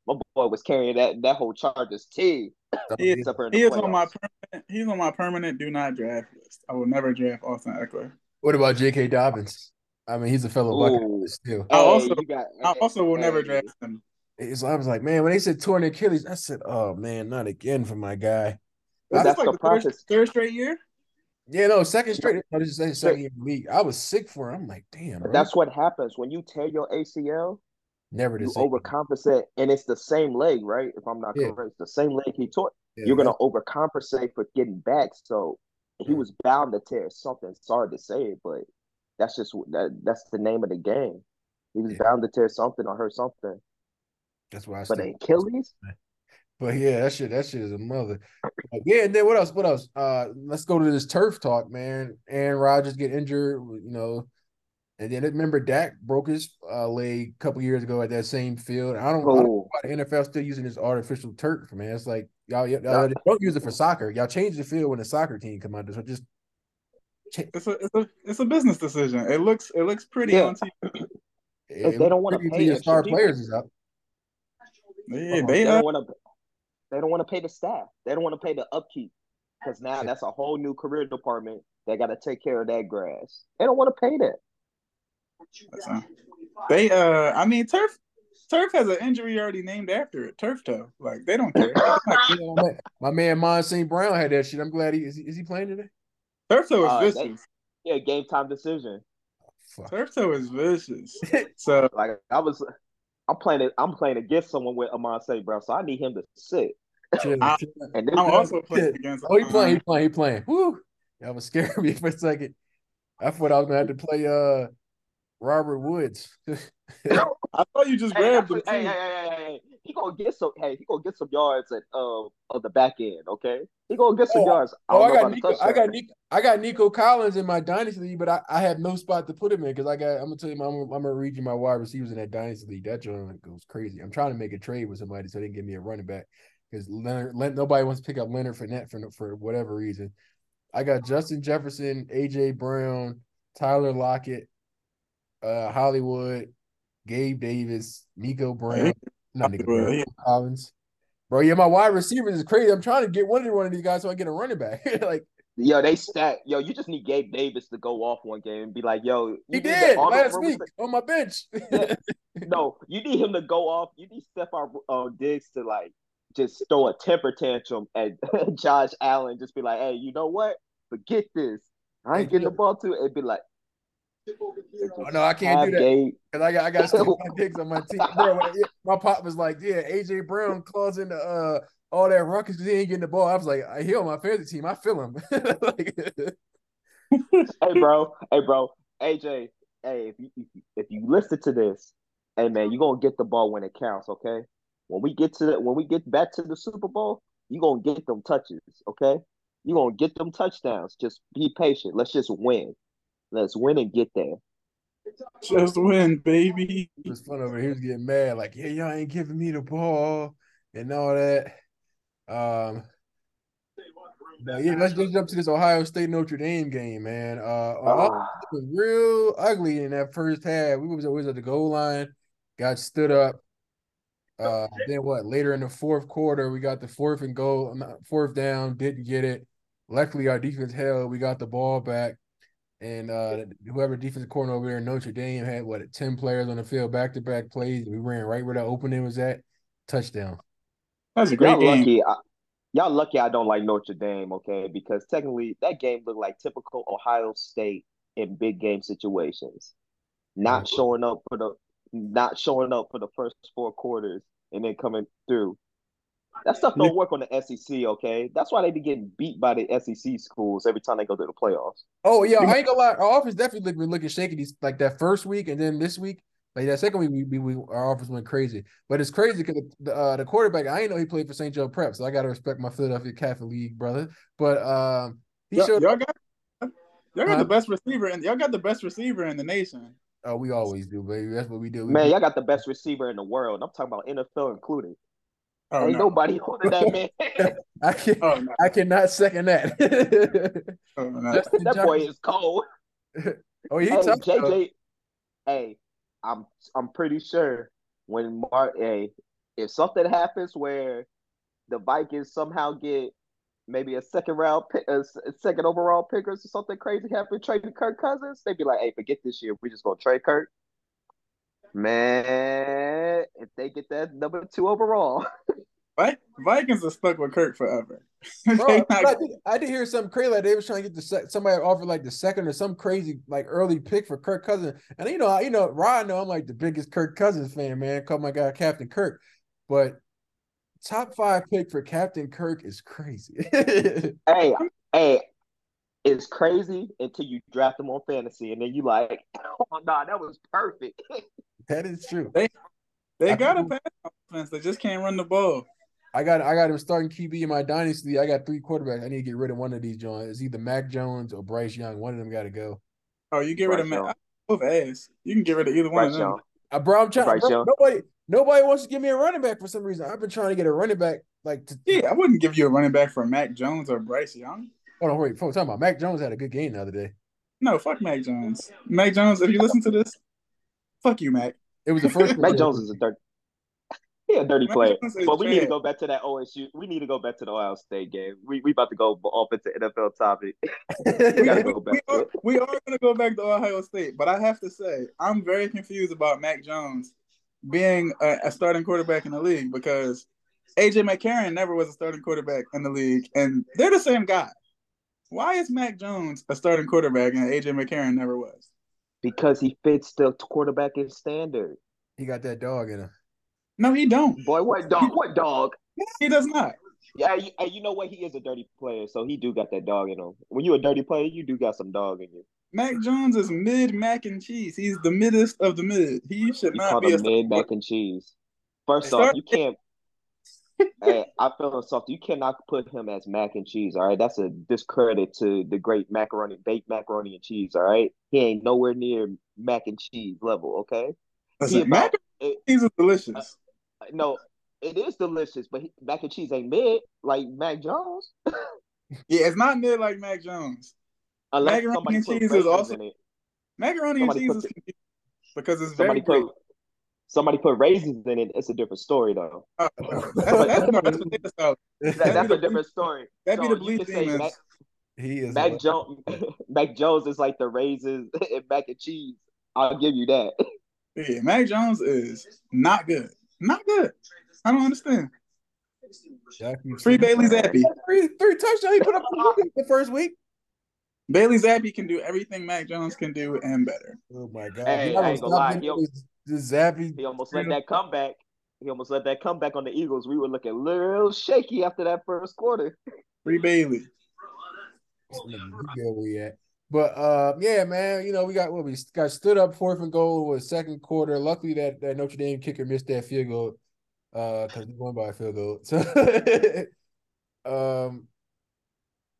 [SPEAKER 3] my boy was carrying that that whole Chargers team.
[SPEAKER 2] He,
[SPEAKER 3] Except for in the
[SPEAKER 2] he is on my permanent. He's on my permanent do not draft list. I will never draft Austin Ekeler.
[SPEAKER 1] What about J.K. Dobbins? I mean, he's a fellow
[SPEAKER 3] Ooh.
[SPEAKER 1] Buccaneer but still.
[SPEAKER 2] I
[SPEAKER 3] oh,
[SPEAKER 2] also-
[SPEAKER 3] you got,
[SPEAKER 2] I also will never
[SPEAKER 3] hey,
[SPEAKER 2] draft him.
[SPEAKER 1] It's, I was like, man, when they said torn Achilles, I said, oh man, not again for my guy.
[SPEAKER 2] Is
[SPEAKER 3] That's
[SPEAKER 2] like
[SPEAKER 3] the
[SPEAKER 2] the third, third straight year?
[SPEAKER 1] Yeah, no, second straight. I just say second year league. I was sick for him. I'm like, damn, bro.
[SPEAKER 3] That's what happens when you tear your ACL.
[SPEAKER 1] never the
[SPEAKER 3] You
[SPEAKER 1] same.
[SPEAKER 3] overcompensate, and it's the same leg, right? If I'm not
[SPEAKER 1] Yeah.
[SPEAKER 3] correct, it's the same leg he tore.
[SPEAKER 1] Yeah,
[SPEAKER 3] You're gonna overcompensate for getting back. So he was bound to tear something. Sorry to say it, but that's just that. That's the name of the game. He was
[SPEAKER 1] Yeah.
[SPEAKER 3] bound to tear something or hurt something.
[SPEAKER 1] That's why I
[SPEAKER 3] But
[SPEAKER 1] still.
[SPEAKER 3] Achilles,
[SPEAKER 1] But yeah, that shit, that shit is a mother. But yeah, and then what else? What else? Uh, let's go to this turf talk, man. Aaron Rodgers get injured, you know, and then remember Dak broke his uh, leg a couple years ago at that same field. I don't, I don't know
[SPEAKER 3] oh,
[SPEAKER 1] why the NFL still using this artificial turf, man. It's like y'all, y'all, y'all don't use it for soccer. Y'all change the field when the soccer team come out. So just
[SPEAKER 2] It's a it's a it's a business decision. It looks it looks pretty
[SPEAKER 3] Yeah.
[SPEAKER 2] on TV.
[SPEAKER 3] If they don't wanna pay
[SPEAKER 1] your star
[SPEAKER 3] people.
[SPEAKER 1] players is up.
[SPEAKER 2] Yeah,
[SPEAKER 3] they
[SPEAKER 2] they
[SPEAKER 3] don't want to. They don't want to pay the staff. They don't want to pay the upkeep because now that's a whole new career department. They got to take care of that grass. They don't want to pay that.
[SPEAKER 2] uh, they uh I mean turf turf has an injury already named after it. Turf toe. Like they don't care.
[SPEAKER 1] You know, my man, my man Mon St. Brown had that shit. I'm glad he is. He, is he playing today?
[SPEAKER 2] Turf toe is
[SPEAKER 3] Uh, they-
[SPEAKER 2] vicious.
[SPEAKER 3] Yeah, game time decision.
[SPEAKER 1] Fuck.
[SPEAKER 2] Turf toe is vicious. So
[SPEAKER 3] Like I was, I'm playing it. I'm playing against someone with Amon St. Brown, so I need him to sit.
[SPEAKER 2] I-
[SPEAKER 3] And
[SPEAKER 2] I'm also playing against
[SPEAKER 1] Oh, he playing, he playing, he playing. Woo! That was scaring me for a second. I thought I was gonna have to play uh Robert Woods.
[SPEAKER 2] I thought you just
[SPEAKER 3] hey,
[SPEAKER 2] grabbed him
[SPEAKER 3] that's- hey,
[SPEAKER 2] too.
[SPEAKER 3] hey, hey, hey, hey, he gonna get some. Hey, he gonna get some yards at uh on the back end. Okay, he gonna get some
[SPEAKER 1] Oh,
[SPEAKER 3] yards. I
[SPEAKER 1] oh, I got Nico, I got Nico, I got Nico Collins in my dynasty league, but I, I have no spot to put him in because I got. I'm gonna tell you, I'm, I'm gonna read you my wide receivers in that dynasty league. That joint goes crazy. I'm trying to make a trade with somebody so they can give me a running back because Leonard, Len- nobody wants to pick up Leonard Fournette for for whatever reason. I got Justin Jefferson, AJ Brown, Tyler Lockett, uh, Hollywood, Gabe Davis, Nico Brown, not Nico
[SPEAKER 2] Hollywood, yeah.
[SPEAKER 1] Collins. Bro, yeah, my wide receivers is crazy. I'm trying to get one of one of these guys so I get a running back. like
[SPEAKER 3] Yo, they stack. Yo, you just need Gabe Davis to go off one game and be like, "Yo, you
[SPEAKER 1] he
[SPEAKER 3] need the
[SPEAKER 1] did last
[SPEAKER 3] rumors
[SPEAKER 1] week on my bench.
[SPEAKER 3] Yeah. No, you need him to go off. You need Stefon uh, Diggs to like just throw a temper tantrum at Josh Allen. Just be like, "Hey, you know what? Forget this. I ain't
[SPEAKER 1] Hey,
[SPEAKER 3] getting the ball to." it." It'd be like,
[SPEAKER 1] Oh, no, I can't do that.
[SPEAKER 3] Gabe.
[SPEAKER 1] Cause I got I got Stefon Diggs on my team. Bro, my pop was like, yeah, AJ Brown causing the uh all that ruckus because he ain't getting the ball. I was like, I hear on my fantasy team. I feel him. like,
[SPEAKER 3] hey, bro. Hey, bro. AJ. Hey, if you if you- if you listen to this, hey man, you are gonna get the ball when it counts. Okay. When we get to the, when we get back to the Super Bowl, you are gonna get them touches. Okay. You are gonna get them touchdowns. Just be patient. Let's just win. Let's win and get there.
[SPEAKER 2] Just win, baby.
[SPEAKER 1] it fun over here. He getting mad, like, yeah, y'all ain't giving me the ball and all that. Um, but yeah, let's just jump to this Ohio State Notre Dame game, man. Uh, Ohio
[SPEAKER 3] Uh,
[SPEAKER 1] State was real ugly in that first half. We was always at the goal line, got stood up. Uh, then what? Later in the fourth quarter, we got the fourth and goal, fourth down, didn't get it. Luckily, our defense held. We got the ball back, and uh, whoever defensive corner over there in Notre Dame had what ten players on the field, back to back plays. We ran right where the opening was at, touchdown.
[SPEAKER 2] That's a great
[SPEAKER 3] y'all
[SPEAKER 2] game.
[SPEAKER 3] lucky. I, y'all lucky. I don't like Notre Dame. Okay, because technically that game looked like typical Ohio State in big game situations, not showing up for the not showing up for the first four quarters and then coming through. That stuff don't work on the SEC. Okay, that's why they be getting beat by the SEC schools every time they go to the playoffs.
[SPEAKER 1] Oh yeah, I ain't gonna lie. Our offense definitely look, been looking shaky. These like that first week, and then this week, like that second week, we, we, we our offense went crazy. But it's crazy because the uh, the quarterback, I didn't know he played for St. Joe Prep, so I got to respect my Philadelphia Catholic League brother. But um, he
[SPEAKER 2] Y'all,
[SPEAKER 1] showed
[SPEAKER 2] y'all got y'all got
[SPEAKER 1] Huh?
[SPEAKER 2] the best receiver and y'all got the best receiver in the nation.
[SPEAKER 1] Oh, we always do, baby. That's what we do. We
[SPEAKER 3] Man,
[SPEAKER 1] do-
[SPEAKER 3] y'all got the best receiver in the world. I'm talking about NFL included.
[SPEAKER 2] Oh
[SPEAKER 3] Ain't
[SPEAKER 2] no.
[SPEAKER 3] nobody holding that man.
[SPEAKER 1] I can
[SPEAKER 2] Oh no.
[SPEAKER 1] I cannot second that.
[SPEAKER 2] Oh, no.
[SPEAKER 1] Justin
[SPEAKER 3] that boy is cold.
[SPEAKER 1] Oh, he
[SPEAKER 3] Hey,
[SPEAKER 1] tough. though.
[SPEAKER 3] JJ. Hey, I'm I'm pretty sure when Mark, hey, if something happens where the Vikings somehow get maybe a second round pick, a, s- a second overall pick or something crazy happen trading Kirk Cousins, they'd be like, hey, forget this year. We just gonna trade Kirk. Man, if they get that number two overall,
[SPEAKER 2] Vi- Vikings are stuck with Kirk forever.
[SPEAKER 1] Bro,
[SPEAKER 2] not-
[SPEAKER 1] I, did, I did hear something crazy. Like they was trying to get the sec- somebody offered like the second or some crazy like early pick for Kirk Cousins. And you know, I- you know, Rod know I'm like the biggest Kirk Cousins fan, man. Call my guy Captain Kirk, but top five pick for Captain Kirk is crazy.
[SPEAKER 3] hey, hey, it's crazy until you draft them on fantasy, and then you like, oh no, that was perfect.
[SPEAKER 1] That is true.
[SPEAKER 2] they
[SPEAKER 1] I
[SPEAKER 2] got a pass offense. They just can't run the ball.
[SPEAKER 1] I got I got him starting QB in my dynasty. I got three quarterbacks. I need to get rid of one of these Jones. It's either Mac Jones or Bryce Young. One of them got to go.
[SPEAKER 2] Oh, you get rid of
[SPEAKER 3] Bryce
[SPEAKER 2] Matt.
[SPEAKER 3] Young.
[SPEAKER 2] Both ass. You can get rid of either one
[SPEAKER 3] Bryce
[SPEAKER 2] of them.
[SPEAKER 3] Young.
[SPEAKER 1] Uh, bro, I'm trying.
[SPEAKER 3] Bryce
[SPEAKER 1] bro,
[SPEAKER 3] Young.
[SPEAKER 1] nobody nobody wants to give me a running back for some reason. I've been trying to get a running back like to,
[SPEAKER 2] Yeah, I wouldn't give you a running back for Mac Jones or Bryce Young.
[SPEAKER 1] Hold on, wait. Folks, talking about Mac Jones had a good game the other day.
[SPEAKER 2] No, fuck Mac Jones. Mac Jones, if you listen to this, fuck you, Mac.
[SPEAKER 1] It was the first.
[SPEAKER 3] Mac Jones is a dirt. He a dirty
[SPEAKER 2] Mac
[SPEAKER 3] player. But we need to go back to that OSU. We need to go back to the Ohio State game. We we about to go off into NFL topic. We gotta
[SPEAKER 2] we,
[SPEAKER 3] go back to
[SPEAKER 2] are, we are going to go back to Ohio State, but I have to say, I'm very confused about Mac Jones being a, a starting quarterback in the league because AJ McCarron never was a starting quarterback in the league, and they're the same guy. Why is Mac Jones a starting quarterback and AJ McCarron never was?
[SPEAKER 3] Because he fits the quarterbacking standard.
[SPEAKER 1] he got that dog in him.
[SPEAKER 2] No, he don't.
[SPEAKER 3] Boy, what dog? What dog?
[SPEAKER 2] He does not.
[SPEAKER 3] Yeah, you, you know what? He is a dirty player, so he do got that dog in him. When you a dirty player, you do got some dog in you.
[SPEAKER 2] Mac Jones is mid mac and cheese. He's the middest of the mid. He should
[SPEAKER 3] You
[SPEAKER 2] not
[SPEAKER 3] call
[SPEAKER 2] be a
[SPEAKER 3] mid mac and cheese. First off, you can't. Hey, I feel soft. You cannot put him as mac and cheese. All right, that's a discredit to the great macaroni, baked macaroni and cheese. All right, he ain't nowhere near mac and cheese level. Okay,
[SPEAKER 2] Listen,
[SPEAKER 3] He
[SPEAKER 2] mac and cheese is delicious.
[SPEAKER 3] Uh, no, it is delicious, but he, mac and cheese ain't mid like Mac Jones.
[SPEAKER 2] Yeah, it's not mid like Mac Jones.
[SPEAKER 3] Unless
[SPEAKER 2] Macaroni and cheese is also- Macaroni
[SPEAKER 3] Somebody
[SPEAKER 2] and cheese
[SPEAKER 3] put
[SPEAKER 2] is
[SPEAKER 3] the-
[SPEAKER 2] because it's very
[SPEAKER 3] put somebody put raisins in it. It's a different story though.
[SPEAKER 2] Uh, great. Oh, that's, that's, that's.
[SPEAKER 3] That, that's a different story.
[SPEAKER 2] That'd be
[SPEAKER 3] So
[SPEAKER 2] the
[SPEAKER 3] you
[SPEAKER 2] bleach
[SPEAKER 3] can say
[SPEAKER 2] demons.
[SPEAKER 3] Mac,
[SPEAKER 1] He is.
[SPEAKER 3] Mac Jones, Mac Jones is like the raisins and mac and cheese. I'll give you that.
[SPEAKER 2] Yeah, Mac Jones is not good. Not good. I don't understand.
[SPEAKER 1] Jackie
[SPEAKER 2] Free Bailey Zappe.
[SPEAKER 1] Three, three touchdowns he put up the first week.
[SPEAKER 2] Bailey Zappe can do everything Mac Jones can do and better.
[SPEAKER 1] Oh my god!
[SPEAKER 3] Hey,
[SPEAKER 1] Y'all
[SPEAKER 3] I ain't
[SPEAKER 1] gonna
[SPEAKER 3] gonna lie,
[SPEAKER 1] stop
[SPEAKER 3] yo.
[SPEAKER 1] him with this Zappe.
[SPEAKER 3] He almost let that comeback. He almost let that comeback on the Eagles. We were looking a little shaky after that first quarter.
[SPEAKER 2] Free Bailey.
[SPEAKER 1] Where we at. But uh, yeah, man, you know we got what we got stood up fourth and goal with second quarter. Luckily that that Notre Dame kicker missed that field goal, uh, because we won by a field goal. So, um,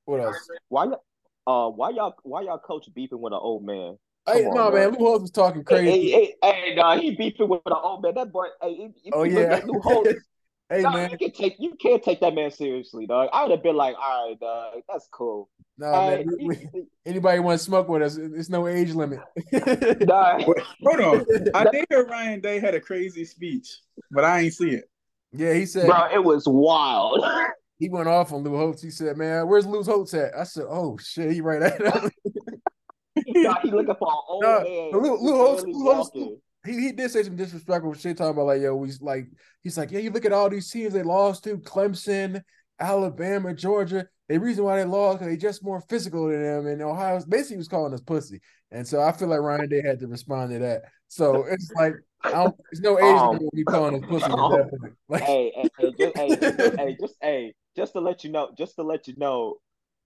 [SPEAKER 1] what else?
[SPEAKER 3] Why y'all? Uh, why y'all? Why y'all coach beefing with an old man?
[SPEAKER 1] Hey,
[SPEAKER 3] Come on,
[SPEAKER 1] no,
[SPEAKER 3] man.
[SPEAKER 1] man, Lou Holtz was talking crazy.
[SPEAKER 3] hey, hey, hey, nah, he beefing with an old man. That boy. Hey, if, if
[SPEAKER 1] oh
[SPEAKER 3] you
[SPEAKER 1] yeah,
[SPEAKER 3] Lou Holtz,
[SPEAKER 1] hey
[SPEAKER 3] dog,
[SPEAKER 1] man,
[SPEAKER 3] you can take you can't take that man seriously, dog. I would have been like, all right, dog, that's cool.
[SPEAKER 1] no,
[SPEAKER 3] Hey,
[SPEAKER 1] man. we- we- anybody want to smoke with us? It's no age limit.
[SPEAKER 3] dog.
[SPEAKER 2] Wait, hold on. I did hear Ryan Day had a crazy speech, but I ain't see it.
[SPEAKER 1] yeah, he said
[SPEAKER 3] Bro, it was wild.
[SPEAKER 1] he went off on Lou Holtz. He said, "Man, where's Lou Holtz at?" I said, "Oh shit, he right at him."
[SPEAKER 3] he looking for old
[SPEAKER 1] Nah,
[SPEAKER 3] man.
[SPEAKER 1] but Lou- Lou Holtz-
[SPEAKER 3] barely
[SPEAKER 1] Lou Holtz-
[SPEAKER 3] walking.
[SPEAKER 1] he he did say some disrespectful shit talking about like yo we like he's like yeah you look at all these teams they lost to Clemson, Alabama, Georgia. The reason why they lost because they just more physical than them and Ohio basically he was calling us pussy. And so I feel like Ryan Day had to respond to that. So it's like there's no age
[SPEAKER 3] Um,
[SPEAKER 1] limit when you calling us pussy
[SPEAKER 3] um.
[SPEAKER 1] Like
[SPEAKER 3] hey, hey, hey, hey, just, hey, just, hey, just to let you know, just to let you know,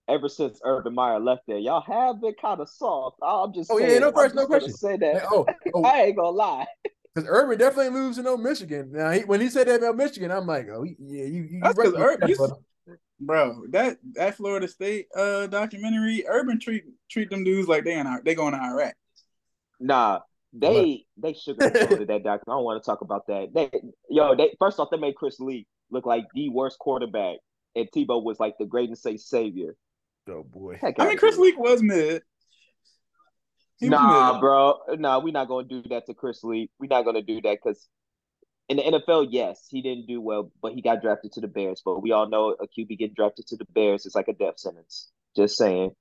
[SPEAKER 3] ever since Urban Meyer left there, y'all have been kind of soft. I'm just
[SPEAKER 1] Oh, yeah,
[SPEAKER 3] saying,
[SPEAKER 1] no
[SPEAKER 3] I'm
[SPEAKER 1] question, no
[SPEAKER 3] just
[SPEAKER 1] question.
[SPEAKER 3] Say that.
[SPEAKER 1] like, oh, oh
[SPEAKER 3] I ain't gonna lie.
[SPEAKER 1] because Urban definitely moves to no Michigan. Now he, when he said that about Michigan, I'm like, oh yeah, you you
[SPEAKER 2] That's
[SPEAKER 1] right
[SPEAKER 2] 'cause
[SPEAKER 1] about
[SPEAKER 2] Urban- you- Bro, that that Florida State uh documentary, Urban treat treat them dudes like they in Ir- they going to Iraq.
[SPEAKER 3] Nah, They they sugarcoated that doc. I don't want to talk about that. They, yo, they first off they made Chris Leak look like the worst quarterback, and Tebow was like the great say savior.
[SPEAKER 1] Oh boy.
[SPEAKER 3] Heck
[SPEAKER 2] I mean, Chris
[SPEAKER 3] here.
[SPEAKER 2] Leak was mid. He was
[SPEAKER 3] Nah,
[SPEAKER 2] mid.
[SPEAKER 3] bro. Nah, we're not gonna do that to Chris Leak. We're not gonna do that because in the NFL, yes, he didn't do well, but he got drafted to the Bears. But we all know a QB getting drafted to the Bears is like a death sentence. Just saying.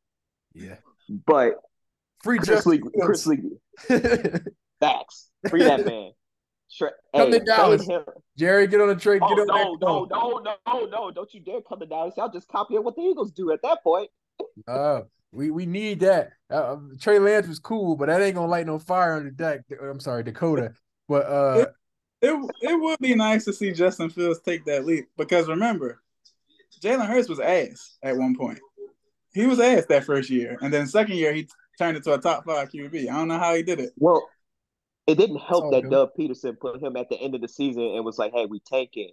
[SPEAKER 1] Yeah.
[SPEAKER 3] But
[SPEAKER 1] Free
[SPEAKER 3] Chris
[SPEAKER 1] Justin
[SPEAKER 3] Lee, Chris Leak,
[SPEAKER 1] Fields.
[SPEAKER 3] facts. Free that man. Tra-
[SPEAKER 1] Come to Dallas. Jerry, get on the trade.
[SPEAKER 3] Oh
[SPEAKER 1] Get on
[SPEAKER 3] no,
[SPEAKER 1] that
[SPEAKER 3] no,
[SPEAKER 1] call.
[SPEAKER 3] no, no, no! Don't you dare come to Dallas. Y'all just copy what the Eagles do at that point.
[SPEAKER 1] Uh, we we need that. Uh, Trey Lance was cool, but that ain't gonna light no fire under Dak. I'm sorry, Dakota. But uh,
[SPEAKER 2] It it would be nice to see Justin Fields take that leap because remember, Jalen Hurts was ass at one point. He was ass that first year, and then second year he turned into a top five QB. I don't know how he did it.
[SPEAKER 3] Well, it didn't help that
[SPEAKER 1] good.
[SPEAKER 3] Doug Pederson put him at the end of the season and was like, "Hey, we tanking."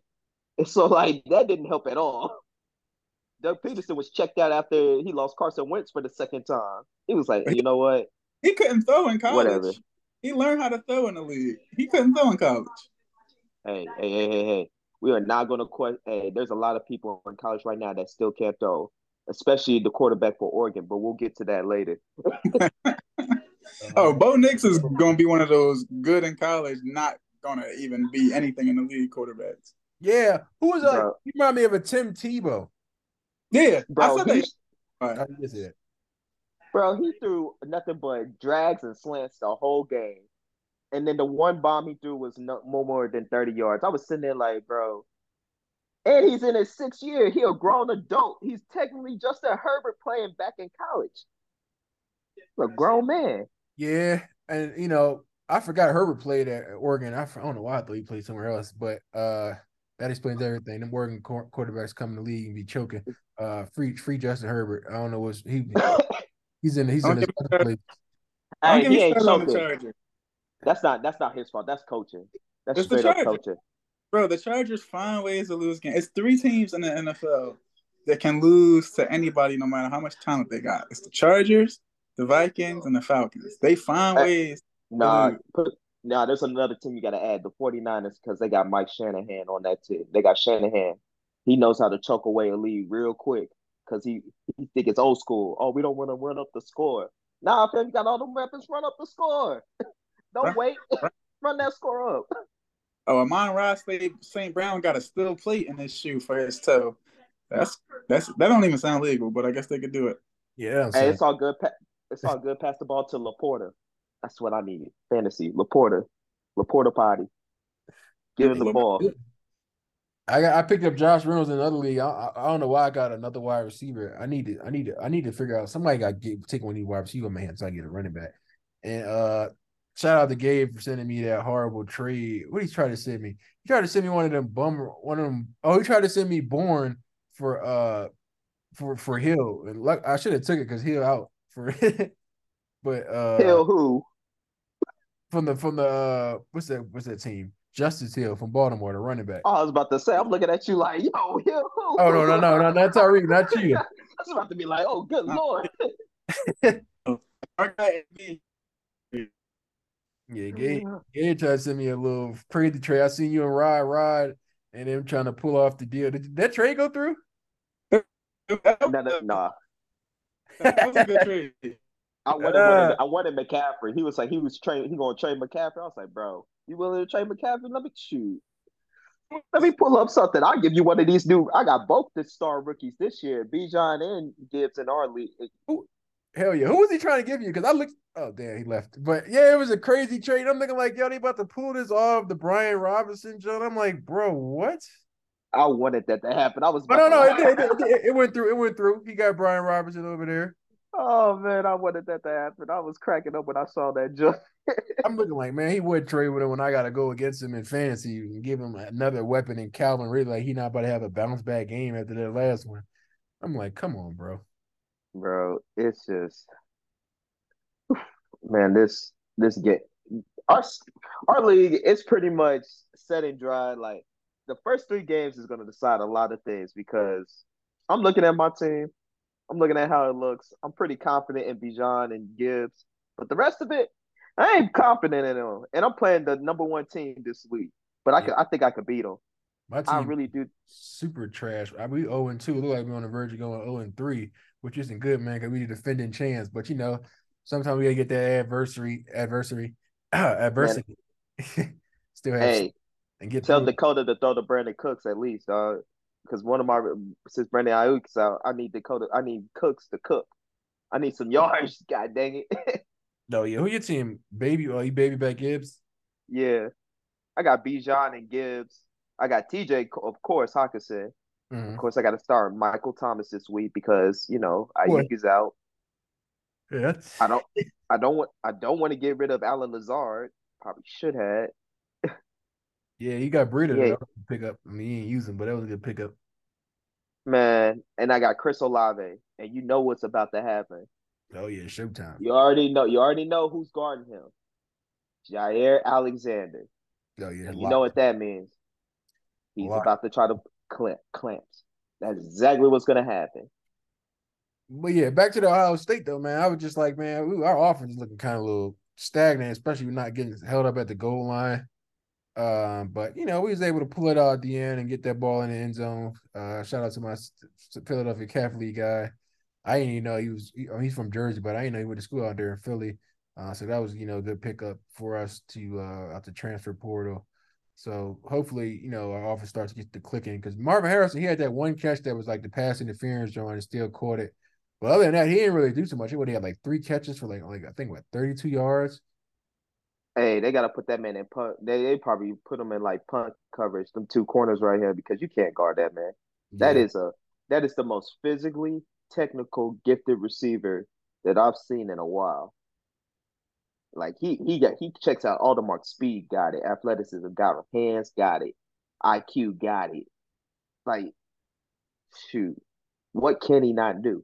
[SPEAKER 3] And so, like, that didn't help at all. Doug Pederson was checked out after he lost Carson Wentz for the second time. He was like, "You know what?
[SPEAKER 2] He couldn't throw in college.
[SPEAKER 3] Whatever.
[SPEAKER 2] He learned how to throw in the league. He couldn't throw in college.
[SPEAKER 3] Hey, hey, hey, hey, hey. We are not going to question. Hey, there's a lot of people in college right now that still can't throw, especially the quarterback for Oregon. But we'll get to that later.
[SPEAKER 2] Oh, uh-huh. Bo Nix is going to be one of those good in college, not going to even be anything in the league quarterbacks.
[SPEAKER 1] yeah, who was like?
[SPEAKER 3] Bro.
[SPEAKER 1] You remind me of a Tim Tebow.
[SPEAKER 2] Yeah, bro, I
[SPEAKER 3] Bro,
[SPEAKER 2] said
[SPEAKER 3] he,
[SPEAKER 2] that. All right.
[SPEAKER 1] I just said
[SPEAKER 3] bro, he threw nothing but drags and slants the whole game. And then the one bomb he threw was no more, more than 30 yards. I was sitting there like, bro. And he's in his sixth year. He a grown adult. He's technically just a Herbert playing back in college. He's a grown man.
[SPEAKER 1] Yeah, and you know, I forgot Herbert played at Oregon. I don't know why I thought he played somewhere else, but uh, that explains everything. Them Oregon qu- quarterbacks come in the league and be choking. Uh, free, free Justin Herbert. I don't know what's he. He's in. He's in
[SPEAKER 2] Don't
[SPEAKER 1] his
[SPEAKER 2] give me
[SPEAKER 1] other
[SPEAKER 2] that.
[SPEAKER 1] place.
[SPEAKER 2] Don't
[SPEAKER 3] Hey,
[SPEAKER 2] get
[SPEAKER 3] he
[SPEAKER 2] me
[SPEAKER 3] ain't
[SPEAKER 2] the
[SPEAKER 3] choking.
[SPEAKER 2] Chargers.
[SPEAKER 3] That's not that's not his fault. That's coaching. That's
[SPEAKER 2] It's the
[SPEAKER 3] straight up
[SPEAKER 2] Chargers.
[SPEAKER 3] coaching.
[SPEAKER 2] Bro, the Chargers find ways to lose games. It's three teams in the NFL that can lose to anybody no matter how much talent they got. It's the Chargers, the Vikings, and the Falcons. They find ways.
[SPEAKER 3] Nah, put, nah, there's another team you got to add, the 49ers, because they got Mike Shanahan on that team. They got Shanahan. He knows how to choke away a lead real quick because he, he think it's old school. Oh, we don't want to run up the score. Nah, fam, you got all the weapons, run up the score. don't
[SPEAKER 2] Right.
[SPEAKER 3] wait. run that score up.
[SPEAKER 2] Oh, Amon-Ra St. Brown got a steel plate in his shoe for his toe. That's that's that don't even sound legal, but I guess they could do it.
[SPEAKER 1] Yeah,
[SPEAKER 3] Hey, it's all good. Pa- it's all good. Pass the ball to Laporta. That's what I need. Fantasy. Laporta. Laporta potty. Give him the ball.
[SPEAKER 1] I got I picked up Josh Reynolds in another league. I, I, don't know why I got another wide receiver. I need to I need to I need to figure out somebody got get take one of these wide receiver man so I get a running back. And uh shout out to Gabe for sending me that horrible trade. What he tried to send me? He tried to send me one of them bummer one of them. Oh, he tried to send me Born for uh for for Hill. And luck I should have took it because Hill out for it. but uh
[SPEAKER 3] Hill who?
[SPEAKER 1] from the from the uh what's that what's that team? Justice Hill from Baltimore, the running back.
[SPEAKER 3] Oh, I was about to say, I'm looking at you like, yo, Hill who?
[SPEAKER 1] Oh no, no, no, no, not Tyreek, not you.
[SPEAKER 3] I was about to be like, oh, good lord.
[SPEAKER 1] Yeah, Gabe, Gabe tried to send me a little crazy trade. I seen you and Rod Rod and them trying to pull off the deal. Did that trade go through?
[SPEAKER 2] That
[SPEAKER 3] No, no, nah.
[SPEAKER 2] Was a good trade.
[SPEAKER 3] I wanted,
[SPEAKER 1] Uh.
[SPEAKER 3] I wanted McCaffrey. He was like, he was train. He gonna trade McCaffrey. I was like, bro, you willing to trade McCaffrey? Let me shoot. Let me pull up something. I'll give you one of these new. I got both the star rookies this year, Bijan and Gibbs in our league.
[SPEAKER 1] Hell yeah. Who was he trying to give you? Because I looked oh damn, he left. But yeah, it was a crazy trade. I'm thinking like, yo, they about to pull this off the Brian Robinson joint. I'm like, bro, what?
[SPEAKER 3] I wanted that to happen. I was.
[SPEAKER 1] Oh, but no,
[SPEAKER 3] about
[SPEAKER 1] no,
[SPEAKER 3] to-
[SPEAKER 1] it, it, it went through. It went through. He got Brian Robinson over there.
[SPEAKER 3] Oh man, I wanted that to happen. I was cracking up when I saw that jump.
[SPEAKER 1] I'm looking like, man, he would trade with him when I got to go against him in fantasy and give him another weapon in Calvin Ridley. Like he not about to have a bounce back game after that last one. I'm like, come on, bro.
[SPEAKER 3] Bro, it's just man, this this get our our league is pretty much set and dry. Like the first three games is going to decide a lot of things because I'm looking at my team, I'm looking at how it looks. I'm pretty confident in Bijan and Gibbs, but the rest of it, I ain't confident in them, and I'm playing the number one team this week. But I could, I think I could beat them.
[SPEAKER 1] My team
[SPEAKER 3] I really do.
[SPEAKER 1] super trash. I, we 0 and 2. Look like we're on the verge of going 0 and 3, which isn't good, man, because we need a defending chance. But you know, sometimes we gotta get that adversary, adversary, adversity. Still have
[SPEAKER 3] Hey,
[SPEAKER 1] and get
[SPEAKER 3] tell
[SPEAKER 1] through.
[SPEAKER 3] Dakota to throw to Brandin Cooks at least, dog. Because one of my since Brandon Aiyuk's out, I need Dakota. I need Cooks to cook. I need some yards. God dang it.
[SPEAKER 1] No, yeah, who your team? Baby, oh, you baby back Gibbs?
[SPEAKER 3] yeah, I got Bijan and Gibbs. I got TJ, of course, Hockenson.
[SPEAKER 1] Mhm.
[SPEAKER 3] Of course, I got to start Michael Thomas this week because you know. Ayuk is out.
[SPEAKER 1] Yeah,
[SPEAKER 3] I don't. I don't want. I don't want to get rid of Allen Lazard. Probably should have.
[SPEAKER 1] Yeah, you got Breida.
[SPEAKER 3] Yeah.
[SPEAKER 1] Was a. I mean, he ain't using, but that was a good pickup.
[SPEAKER 3] Man, and I got Chris Olave, and you know what's about to happen.
[SPEAKER 1] Oh yeah, Showtime.
[SPEAKER 3] You already know. You already know who's guarding him. Jaire Alexander.
[SPEAKER 1] Oh yeah,
[SPEAKER 3] you know what that means. He's
[SPEAKER 1] Lock.
[SPEAKER 3] about to try to clamp clamps. That's exactly what's gonna happen.
[SPEAKER 1] But yeah, back to the Ohio State though, man. I was just like, man, we, our offense is looking kind of a little stagnant, especially not getting held up at the goal line. Um, but you know, we was able to pull it out at the end and get that ball in the end zone. Uh, shout out to my Philadelphia Catholic guy. I didn't even know he was. He, oh, he's from Jersey, but I didn't know he went to school out there in Philly. Uh, so that was you know a good pickup for us to uh out the transfer portal. So hopefully, you know, our offense starts to get the clicking because Marvin Harrison, he had that one catch that was like the pass interference joint and still caught it. But other than that, he didn't really do too much. He would have like three catches for like like I think what 32 yards.
[SPEAKER 3] Hey, they gotta put that man in punt. They they probably put him in like punt coverage, them two corners right here, because you can't guard that man. That
[SPEAKER 1] Yeah.
[SPEAKER 3] is a that is the most physically technical, gifted receiver that I've seen in a while. Like he he got he checks out all the marks. Speed got it, athleticism got it, hands got it, IQ got it. Like, shoot, what can he not do?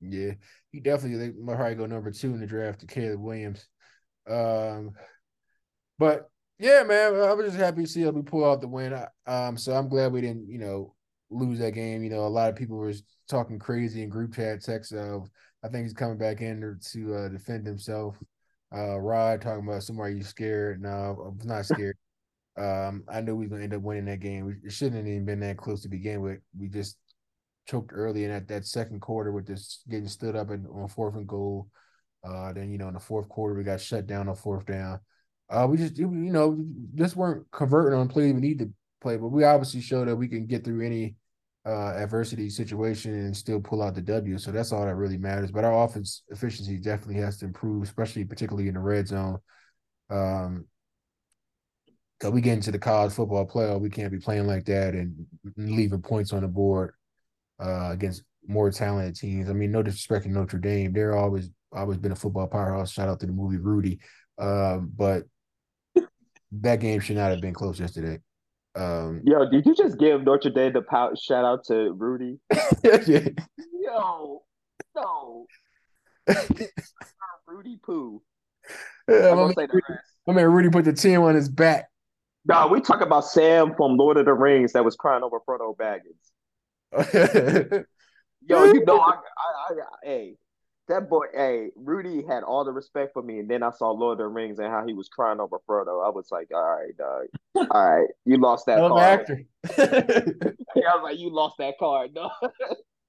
[SPEAKER 1] Yeah, he definitely they might probably go number two in the draft to Caleb Williams. Um, but yeah, man, I was just happy to see us we pull out the win. Um, so I'm glad we didn't, you know, lose that game. You know, a lot of people were talking crazy in group chat text of I think he's coming back in to, to uh, defend himself. Uh, Rod talking about somebody you scared. No, I was not scared. Um, I knew we was gonna end up winning that game. We, it shouldn't have even been that close to begin with. We just choked early in that, that second quarter with this getting stood up and on fourth and goal. Uh, then you know in the fourth quarter we got shut down on fourth down. Uh, we just you know just weren't converting on plays we need to play, but we obviously showed that we can get through any uh adversity situation and still pull out the W. So that's all that really matters. But our offense efficiency definitely has to improve, especially particularly in the red zone. Um, because we get into the college football playoff, we can't be playing like that and leaving points on the board uh, against more talented teams. I mean, no disrespect to Notre Dame, they're always always been a football powerhouse. Shout out to the movie Rudy, um, but that game should not have been close yesterday. Um,
[SPEAKER 3] Yo, did you just give Notre Dame the pow- shout out to Rudy?
[SPEAKER 1] yeah.
[SPEAKER 3] Yo, no, Rudy Poo.
[SPEAKER 1] Yeah,
[SPEAKER 3] I'm
[SPEAKER 1] my,
[SPEAKER 3] gonna
[SPEAKER 1] man,
[SPEAKER 3] say the rest.
[SPEAKER 1] my man Rudy put the team on his back.
[SPEAKER 3] Nah, we talk about Sam from Lord of the Rings that was crying over Frodo Baggins. Yo, you know, I, I, I, hey, that boy, hey, Rudy had all the respect for me, and then I saw Lord of the Rings and how he was crying over Frodo. I was like, all right, dog, all right, you lost that card.
[SPEAKER 1] actor.
[SPEAKER 3] I was like, you lost that card, no.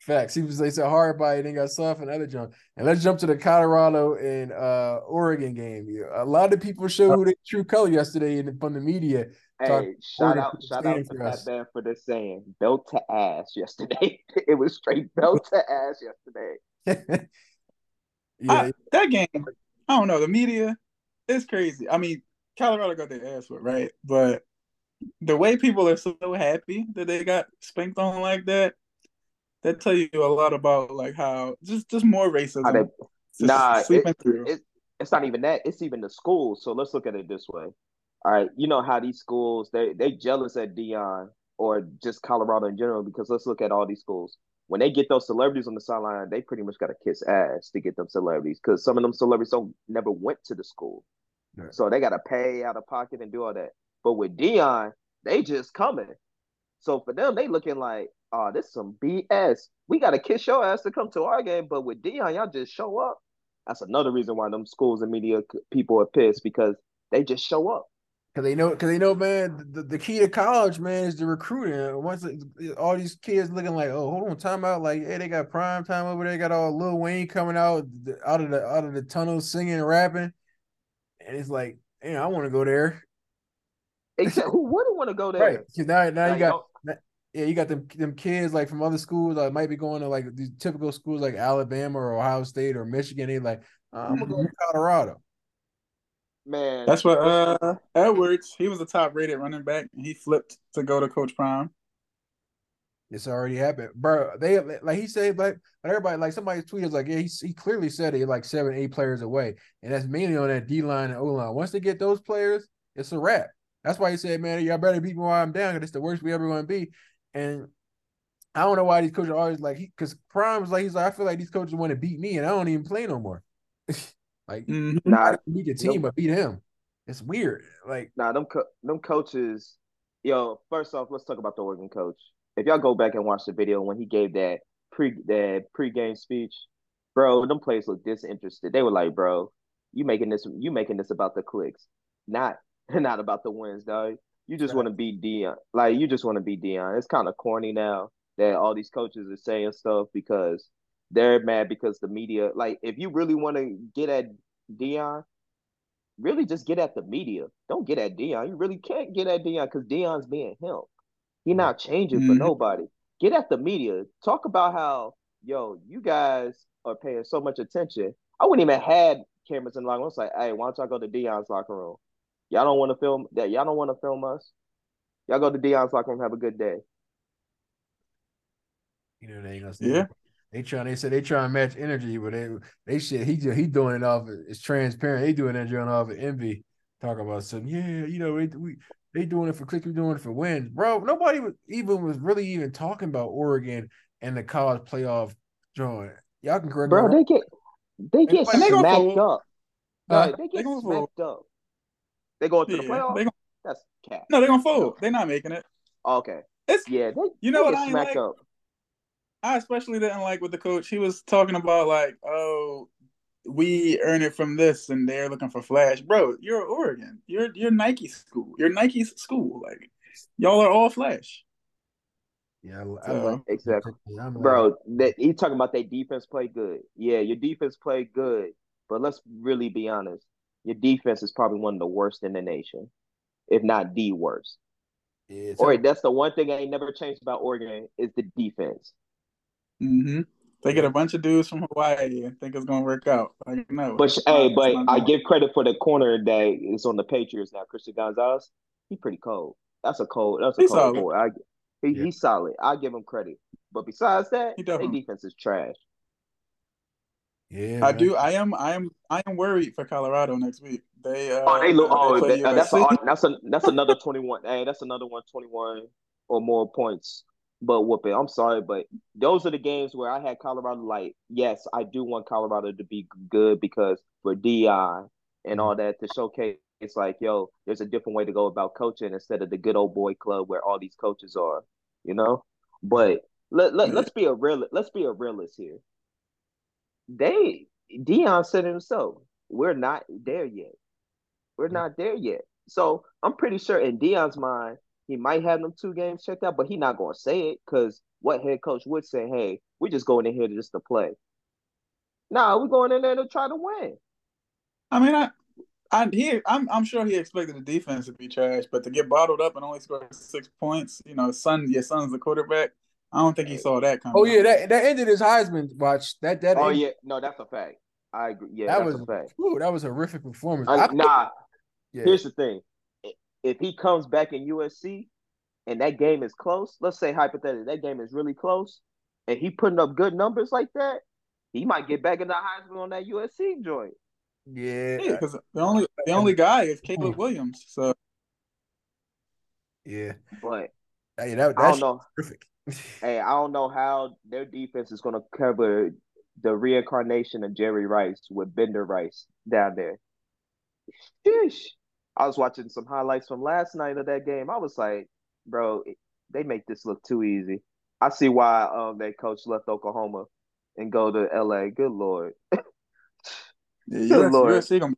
[SPEAKER 1] Facts. He was they said hard body, then got soft and other jump. And let's jump to the Colorado and uh Oregon game. A lot of people showed who their true color yesterday in, from the media. Talk-
[SPEAKER 3] Hey, shout out, shout out to
[SPEAKER 1] for
[SPEAKER 3] Pat for this saying, belt to ass yesterday. it was straight belt to ass yesterday.
[SPEAKER 1] Yeah,
[SPEAKER 2] I- that game, I don't know. The media, it's crazy. I mean, Colorado got their ass whipped, right? But the way people are so happy that they got spanked on like that, that tell you a lot about like how just just more racism.
[SPEAKER 3] They-
[SPEAKER 2] just
[SPEAKER 3] Nah,
[SPEAKER 2] sleeping through.
[SPEAKER 3] it- it's not even that. It's even the schools. So let's look at it this way. All right, you know how these schools they they jealous at Deion or just Colorado in general because let's look at all these schools. When they get those celebrities on the sideline, they pretty much got to kiss ass to get them celebrities because some of them celebrities don't never went to the school,
[SPEAKER 1] Right.
[SPEAKER 3] so they got to pay out of pocket and do all that. But with Deion, they just coming. So for them, they looking like, oh, this is some BS. We got to kiss your ass to come to our game, but with Deion, y'all just show up. That's another reason why them schools and media people are pissed because they just show up.
[SPEAKER 1] Cause they know, cause they know, man. The, the key to college, man, is the recruiting. Once it, all these kids looking like, oh, hold on, time out. Like, hey, they got prime time over there. They got all Lil Wayne coming out out of the out of the tunnel singing and rapping, and it's like, hey, I want to go there.
[SPEAKER 3] Except who wouldn't want to go there?
[SPEAKER 1] Right. Cause now, now you got, yeah, you got them them kids like from other schools that might be going to like these typical schools like Alabama or Ohio State or Michigan. They like, oh, I'm gonna go to mm-hmm. Colorado.
[SPEAKER 3] Man,
[SPEAKER 2] that's what uh Edwards. He was a top rated running back, and he flipped to go to Coach Prime.
[SPEAKER 1] It's already happened, bro. They like he said, like everybody, like somebody tweeted, like yeah, he, he clearly said it like seven, eight players away, and that's mainly on that D line and O line. Once they get those players, it's a wrap. That's why he said, man, y'all better beat me while I'm down, because it's the worst we ever going to be. And I don't know why these coaches are always like, because Prime is like, he's like, I feel like these coaches want to beat me, and I don't even play no more. Like, mm-hmm. not beat the team, but beat him. It's weird. Like,
[SPEAKER 3] nah, them co- them coaches. Yo, first off, let's talk about the Oregon coach. If y'all go back and watch the video when he gave that pre that pregame speech, bro, them players looked disinterested. They were like, bro, you making this you making this about the clicks, not not about the wins, dog. You just right. want to beat Deion. Like you just want to beat Deion. It's kind of corny now that all these coaches are saying stuff because they're mad because the media, like, if you really want to get at Deion, really just get at the media. Don't get at Deion. You really can't get at Deion because Deion's being him. He not changing mm-hmm. for nobody. Get at the media. Talk about how, yo, you guys are paying so much attention. I wouldn't even had cameras in the locker room. I was like, hey, why don't y'all go to Deion's locker room? Y'all don't want to film that. Y'all don't want to film us. Y'all go to Deion's locker room. Have a good day.
[SPEAKER 1] You know they ain't gonna yeah. They trying. They said they trying to match energy, but they they shit. He he doing it off. It's transparent. They doing that joint off of envy. Talking about some. Yeah, you know, we, we they doing it for clicks. We doing it for wins, bro. Nobody was, even was really even talking about Oregon and the college playoff joint. Y'all can correct.
[SPEAKER 3] Bro, they get they get and smacked up. Uh, they get they smacked up. They going to yeah, the playoff. Gonna, That's cat.
[SPEAKER 2] No, they're gonna fold. They're not making it.
[SPEAKER 3] Okay.
[SPEAKER 2] It's
[SPEAKER 3] yeah.
[SPEAKER 2] They, you know what I like? Up. I especially didn't like with the coach. He was talking about like, oh, we earn it from this, and they're looking for flash, bro. You're Oregon. You're you're Nike school. You're Nike school. Like y'all are all flash.
[SPEAKER 1] Yeah, I, I like
[SPEAKER 3] exactly, bro. That he talking about that defense play good. Yeah, your defense play good, but let's really be honest. Your defense is probably one of the worst in the nation, if not the worst. Yeah, All right, that's the one thing I ain't never changed about Oregon is the defense.
[SPEAKER 2] Mm-hmm. They get a bunch of dudes from Hawaii and think it's gonna work out. Like no.
[SPEAKER 3] But hey, but I give credit for the corner that is on the Patriots now, Christian Gonzalez. He's pretty cold. That's a cold. That's a he's cold solid. boy. I, he, yeah. He's solid. I give him credit. But besides that, their defense is trash.
[SPEAKER 1] Yeah,
[SPEAKER 2] I man. do. I am. I am. I am worried for Colorado next week. They. Uh,
[SPEAKER 3] oh, they look. Oh, they, uh, that's a, that's a that's another twenty one. hey, that's another one twenty one or more points but whooping. I'm sorry, but those are the games where I had Colorado. Like, yes, I do want Colorado to be good because for Di and all that to showcase. It's like, yo, there's a different way to go about coaching instead of the good old boy club where all these coaches are, you know. But let, let let's be a real let's be a realist here. They Deion said himself, we're not there yet. We're not there yet. So I'm pretty sure in Deion's mind, he might have them two games checked out, but he not going to say it because what head coach would say, hey, we're just going in here just to play. Nah, we're going in there to try to win.
[SPEAKER 2] I mean, I, I he, I'm, I'm sure he expected the defense to be trash, but to get bottled up and only score six points, you know, son, your son's the quarterback. I don't think he saw that coming.
[SPEAKER 1] Oh yeah, that that ended his Heisman watch. That that.
[SPEAKER 3] Oh
[SPEAKER 1] ended,
[SPEAKER 3] yeah, no, that's a fact. I agree. Yeah, that was a fact.
[SPEAKER 1] Ooh, that was a horrific performance.
[SPEAKER 3] I, I, nah, yeah. here's the thing if he comes back in USC and that game is close, let's say hypothetically that game is really close, and he putting up good numbers like that, he might get back in the Heisman on that USC joint.
[SPEAKER 1] Yeah,
[SPEAKER 2] because yeah, the only the only guy is Caleb hmm. Williams. So
[SPEAKER 1] yeah,
[SPEAKER 3] but
[SPEAKER 1] hey, that,
[SPEAKER 3] I don't know. Perfect. hey, I don't know how their defense is going to cover the reincarnation of Jerry Rice with Brenden Rice down there. Sheesh. I was watching some highlights from last night of that game. I was like, bro, they make this look too easy. I see why um that coach left Oklahoma and go to LA. Good lord.
[SPEAKER 2] Yeah,
[SPEAKER 3] Good
[SPEAKER 2] US,
[SPEAKER 3] Lord.
[SPEAKER 2] USC gonna.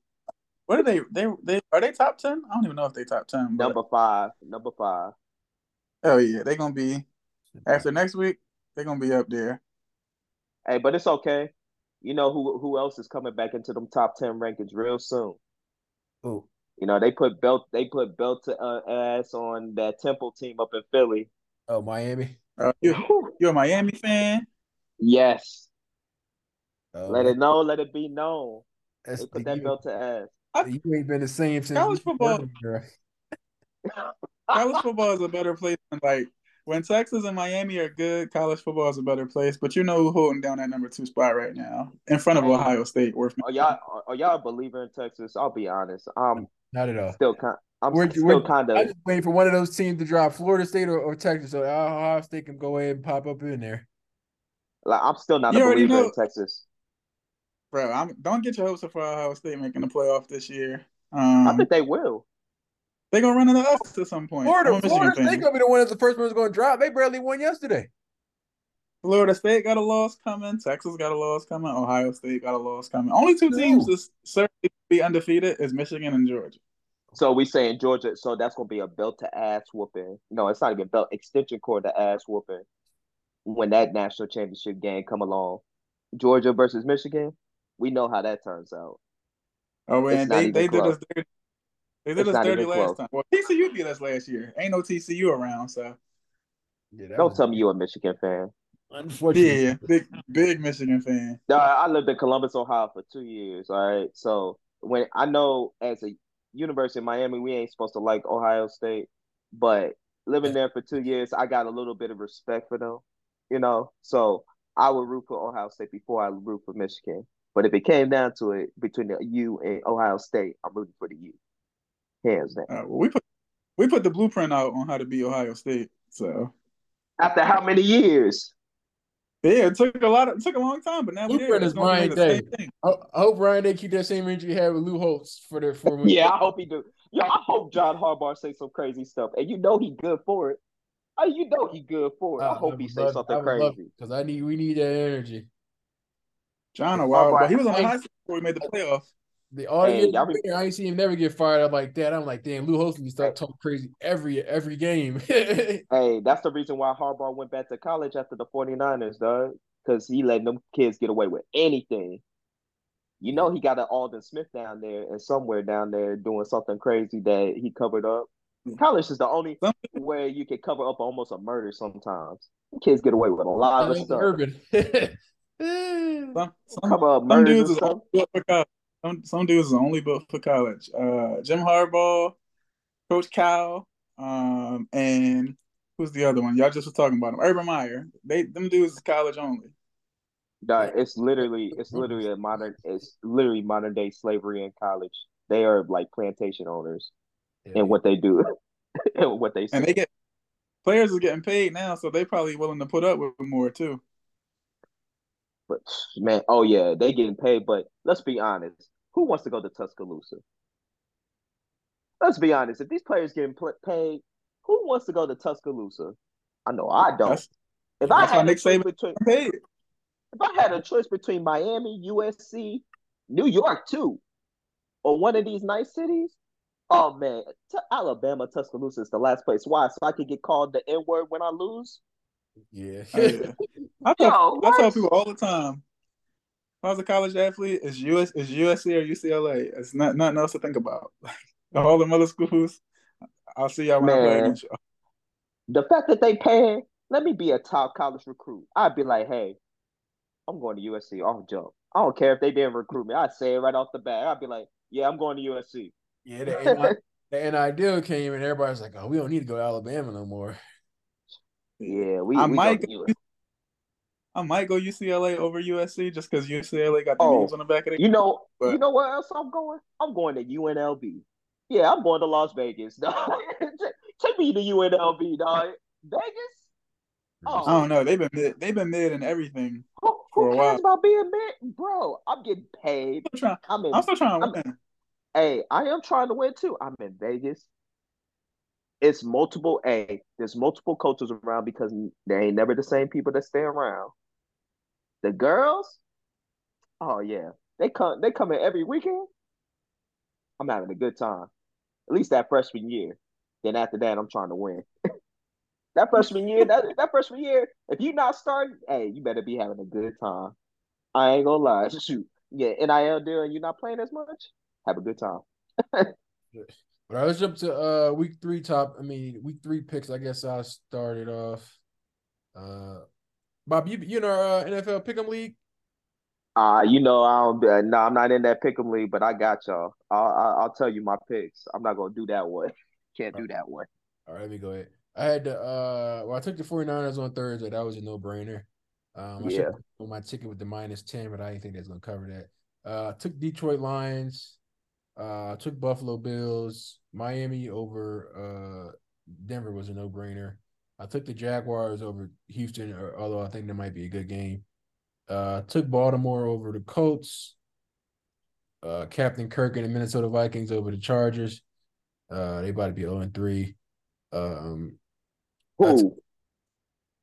[SPEAKER 2] What are they? They they are they top ten? I don't even know if they top ten. But,
[SPEAKER 3] Number five. Number five.
[SPEAKER 2] oh yeah, they're gonna be after next week. They're gonna be up there.
[SPEAKER 3] Hey, but it's okay. You know who who else is coming back into them top ten rankings real soon?
[SPEAKER 1] Oh,
[SPEAKER 3] You know they put belt they put belt to uh, ass on that Temple team up in Philly.
[SPEAKER 1] oh, Miami.
[SPEAKER 2] Uh, you you a Miami fan?
[SPEAKER 3] Yes,
[SPEAKER 1] Oh,
[SPEAKER 3] let it know, let it be known.
[SPEAKER 1] that's
[SPEAKER 3] They put
[SPEAKER 1] the-
[SPEAKER 3] that
[SPEAKER 1] you,
[SPEAKER 3] belt to ass.
[SPEAKER 1] you ain't been the same since
[SPEAKER 2] College
[SPEAKER 1] you
[SPEAKER 2] football-
[SPEAKER 1] started.
[SPEAKER 2] College football is a better place than like when Texas and Miami are good. College football is a better place. But you know who holding down that number two spot right now in front of Ohio State? Worth
[SPEAKER 3] Are y'all are, are y'all a believer in Texas? I'll be honest. I'm
[SPEAKER 1] Not at all.
[SPEAKER 3] still kind. I'm
[SPEAKER 1] We're-
[SPEAKER 3] still
[SPEAKER 1] we're-
[SPEAKER 3] kind
[SPEAKER 1] I
[SPEAKER 3] of.
[SPEAKER 1] just waiting for one of those teams to drop Florida State or, or Texas, so Ohio State can go ahead and pop up in there.
[SPEAKER 3] Like, I'm still not
[SPEAKER 2] You
[SPEAKER 3] a
[SPEAKER 2] already
[SPEAKER 3] believer
[SPEAKER 2] know-
[SPEAKER 3] in Texas.
[SPEAKER 2] bro. I'm, don't get your hopes up for Ohio State making the playoff this year.
[SPEAKER 3] I
[SPEAKER 2] Um,
[SPEAKER 3] think they will.
[SPEAKER 2] they're gonna run into us at some point. I'm
[SPEAKER 1] Florida, Florida
[SPEAKER 2] fan.
[SPEAKER 1] State gonna be the one that's the first one that's gonna drop. They barely won yesterday.
[SPEAKER 2] Florida State got a loss coming. Texas got a loss coming. Ohio State got a loss coming. Only two teams
[SPEAKER 1] Ooh.
[SPEAKER 2] to certainly be undefeated is Michigan and Georgia.
[SPEAKER 3] So we saying Georgia. So that's gonna be a belt to ass whooping. No, it's not even belt extension cord to ass whooping. When that national championship game come along, Georgia versus Michigan, we know how that turns out.
[SPEAKER 2] Oh,
[SPEAKER 3] man,
[SPEAKER 2] they, they did
[SPEAKER 3] close.
[SPEAKER 2] us dirty. They did
[SPEAKER 3] It's
[SPEAKER 2] us
[SPEAKER 3] not
[SPEAKER 2] dirty
[SPEAKER 3] even
[SPEAKER 2] last
[SPEAKER 3] close.
[SPEAKER 2] time. Well, TCU beat us last year. Ain't no TCU around, so
[SPEAKER 1] Yeah,
[SPEAKER 3] Don't
[SPEAKER 1] was
[SPEAKER 3] tell me you a Michigan fan.
[SPEAKER 1] Unfortunate.
[SPEAKER 2] yeah, big big Michigan fan.
[SPEAKER 3] No, I lived in Columbus, Ohio for two years. All right, so when I know as a university in Miami, we ain't supposed to like Ohio State, but living there for two years, I got a little bit of respect for them. You know, so I would root for Ohio State before I root for Michigan. But if it came down to it between the U and Ohio State, I'm rooting for the U, hands down.
[SPEAKER 2] Uh, well, we put we put the blueprint out on how to be Ohio State. So
[SPEAKER 3] After how many years?
[SPEAKER 2] Yeah, it took a lot. Of, it took a long time, but now we're there.
[SPEAKER 1] Blueprint
[SPEAKER 2] It's
[SPEAKER 1] is Ryan
[SPEAKER 2] the
[SPEAKER 1] Day. I, I hope Ryan they keep that same energy he had with Lou Holtz for the for
[SPEAKER 3] Yeah, I hope he do. Yo, I hope John Harbaugh say some crazy stuff, and you know he good for it. Oh, you know he good for it. I, hope he say something crazy.
[SPEAKER 1] because I need we need that energy.
[SPEAKER 2] John a while,
[SPEAKER 3] Harbaugh-
[SPEAKER 2] but he was on the hot seat before we made the playoff.
[SPEAKER 1] The audience,
[SPEAKER 3] Hey,
[SPEAKER 1] year
[SPEAKER 3] y'all
[SPEAKER 1] I ain't seen him never get fired up like that. I'm like, damn, Lou Holtz needs to start talking crazy every every game.
[SPEAKER 3] Hey, that's the reason why Harbaugh went back to college after the 49ers, dog. Because he letting them kids get away with anything. You know he got an Aldon Smith down there and somewhere down there doing something crazy that he covered up. College is the only
[SPEAKER 2] Some-
[SPEAKER 3] where you can cover up almost a murder sometimes. Kids get away with a lot of stuff.
[SPEAKER 1] Urban.
[SPEAKER 2] Some, some,
[SPEAKER 3] Cover up
[SPEAKER 2] some
[SPEAKER 3] murders
[SPEAKER 2] dudes
[SPEAKER 3] and
[SPEAKER 2] is
[SPEAKER 3] stuff.
[SPEAKER 2] only built for college. Some, some dudes is only built for college. Uh, Jim Harbaugh, Coach Cal, um, and who's the other one? Y'all just was talking about him. Urban Meyer. They them dudes is college only.
[SPEAKER 3] Dog, it's literally it's literally a modern it's literally modern day slavery in college. They are like plantation owners and what they do and what they say.
[SPEAKER 2] And they get players is getting paid now, so they probably willing to put up with more too.
[SPEAKER 3] But man, oh yeah, they getting paid. But let's be honest, who wants to go to Tuscaloosa? Let's be honest. If these players getting pl- paid, who wants to go to Tuscaloosa? I know I don't.
[SPEAKER 2] That's,
[SPEAKER 3] if I
[SPEAKER 2] that's why
[SPEAKER 3] had a choice between,
[SPEAKER 2] paid.
[SPEAKER 3] if I had a choice between Miami, USC, New York too, or one of these nice cities, oh man, t- Alabama, Tuscaloosa is the last place. Why? So I could get called the N word when I lose.
[SPEAKER 1] Yeah.
[SPEAKER 2] Yeah. I tell,
[SPEAKER 3] Yo,
[SPEAKER 2] I tell people all the time. If I was a college athlete, it's US, it's USC or UCLA. It's not nothing else to think about. all the other schools, I'll see y'all when I play
[SPEAKER 3] Man.
[SPEAKER 2] against
[SPEAKER 3] the fact that they pay, let me be a top college recruit. I'd be like, hey, I'm going to USC off jump. I don't care if they didn't recruit me. I'd say it right off the bat. I'd be like, yeah, I'm going to USC.
[SPEAKER 1] Yeah, the, NI the NIL came and everybody's like, oh, we don't need to go to Alabama no more.
[SPEAKER 3] Yeah, we,
[SPEAKER 2] I
[SPEAKER 3] we
[SPEAKER 2] might
[SPEAKER 3] go to
[SPEAKER 2] go-
[SPEAKER 3] US.
[SPEAKER 2] I might go UCLA over USC just because UCLA got the
[SPEAKER 3] Oh,
[SPEAKER 2] names on the back of it.
[SPEAKER 3] You know,
[SPEAKER 2] But-
[SPEAKER 3] you know where else I'm going? I'm going to UNLV. Yeah, I'm going to Las Vegas. Take me to UNLV, dog. Vegas? Oh,
[SPEAKER 2] I don't know. They've been mid, they've been mid and everything.
[SPEAKER 3] who,
[SPEAKER 2] for
[SPEAKER 3] who
[SPEAKER 2] a
[SPEAKER 3] cares
[SPEAKER 2] while.
[SPEAKER 3] about being mid? Bro, I'm getting paid.
[SPEAKER 2] I'm, trying,
[SPEAKER 3] I'm in
[SPEAKER 2] I'm still trying to
[SPEAKER 3] I'm-
[SPEAKER 2] win.
[SPEAKER 3] Hey, I am trying to win too. I'm in Vegas. It's multiple. a there's multiple coaches around because they ain't never the same people that stay around. The girls, oh yeah, They come they come in every weekend. I'm having a good time. At least that freshman year. Then after that, I'm trying to win. that freshman year, that that freshman year, if you not starting, hey, you better be having a good time. I ain't gonna lie. Shoot. Yeah, NIL deal and you're not playing as much, have a good time.
[SPEAKER 1] But I was up to uh week three top. I mean week three picks. I guess I started off. Uh, Bob, you you know uh, NFL Pick'em League.
[SPEAKER 3] Uh, you know, I don't. Uh, no, I'm not in that pick'em league, but I got y'all. I'll, I'll, I'll tell you my picks. I'm not gonna do that one. Can't do that one.
[SPEAKER 1] All right, let me go ahead. I had the uh well, I took the 49ers on Thursday. That was a no-brainer. Um I
[SPEAKER 3] Yeah.
[SPEAKER 1] should on my ticket with the minus 10, but I didn't think that's gonna cover that. Uh took Detroit Lions, uh took Buffalo Bills, Miami over uh Denver was a no-brainer. I took the Jaguars over Houston, or, although I think that might be a good game. Uh took Baltimore over the Colts. Uh Captain Kirk and the Minnesota Vikings over the Chargers. Uh they about to be 0 and 3. Um
[SPEAKER 3] Who?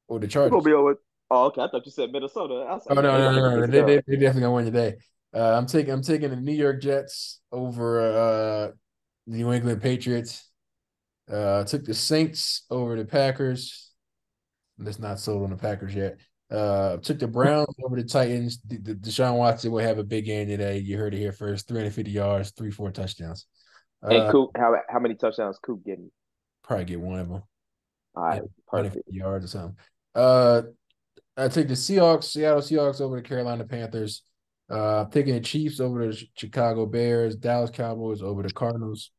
[SPEAKER 1] or the Chargers.
[SPEAKER 3] gonna be over? Oh, okay. I thought you said Minnesota. I was
[SPEAKER 1] Oh no, no, no, no. They, they, they definitely gonna win today. Uh, I'm taking I'm taking the New York Jets over uh the New England Patriots. Uh took the Saints over the Packers. That's not sold on the Packers yet. Uh took the Browns over the Titans. The, the, Deshaun Watson will have a big game today. You heard it here first. 350 yards, three, four touchdowns.
[SPEAKER 3] And
[SPEAKER 1] Uh,
[SPEAKER 3] Coop, how how many touchdowns Coop getting?
[SPEAKER 1] probably get one of them.
[SPEAKER 3] All right, perfect.
[SPEAKER 1] 150 yards or something. Uh, I take the Seahawks, Seattle Seahawks over the Carolina Panthers. Uh, taking the Chiefs over the Chicago Bears, Dallas Cowboys over the Cardinals.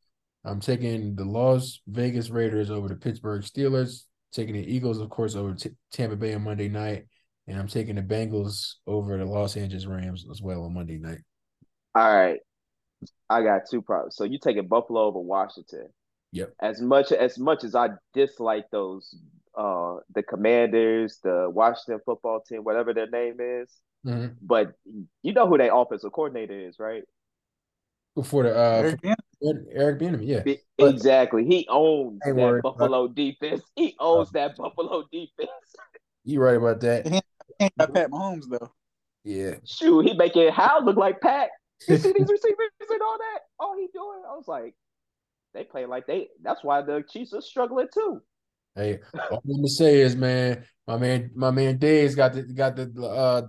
[SPEAKER 1] I'm taking the Las Vegas Raiders over the Pittsburgh Steelers. Taking the Eagles, of course, over T- Tampa Bay on Monday night, and I'm taking the Bengals over the Los Angeles Rams as well on Monday night.
[SPEAKER 3] All right, I got two problems. So you taking Buffalo over Washington?
[SPEAKER 1] Yep.
[SPEAKER 3] As much as much as I dislike those, uh, the Commanders, the Washington football team, whatever their name is,
[SPEAKER 1] Mhm.
[SPEAKER 3] but you know who their offensive coordinator is, right?
[SPEAKER 1] Before the uh,
[SPEAKER 2] Eric Bieniemy.
[SPEAKER 1] for- Eric Bieniemy, yeah.
[SPEAKER 3] Be-
[SPEAKER 1] But-
[SPEAKER 3] exactly. He owns that
[SPEAKER 1] worried about-
[SPEAKER 3] Buffalo defense. He owns that Buffalo defense.
[SPEAKER 1] You right about that.
[SPEAKER 2] Ain't got Pat Mahomes though.
[SPEAKER 1] Yeah.
[SPEAKER 3] Shoot, he making Howell look like Pat. You see these receivers and all that? All he doing? I was like, they play like they. That's why the Chiefs are struggling too.
[SPEAKER 1] Hey, all I'm gonna say is, man, my man, my man Dave's got the got the uh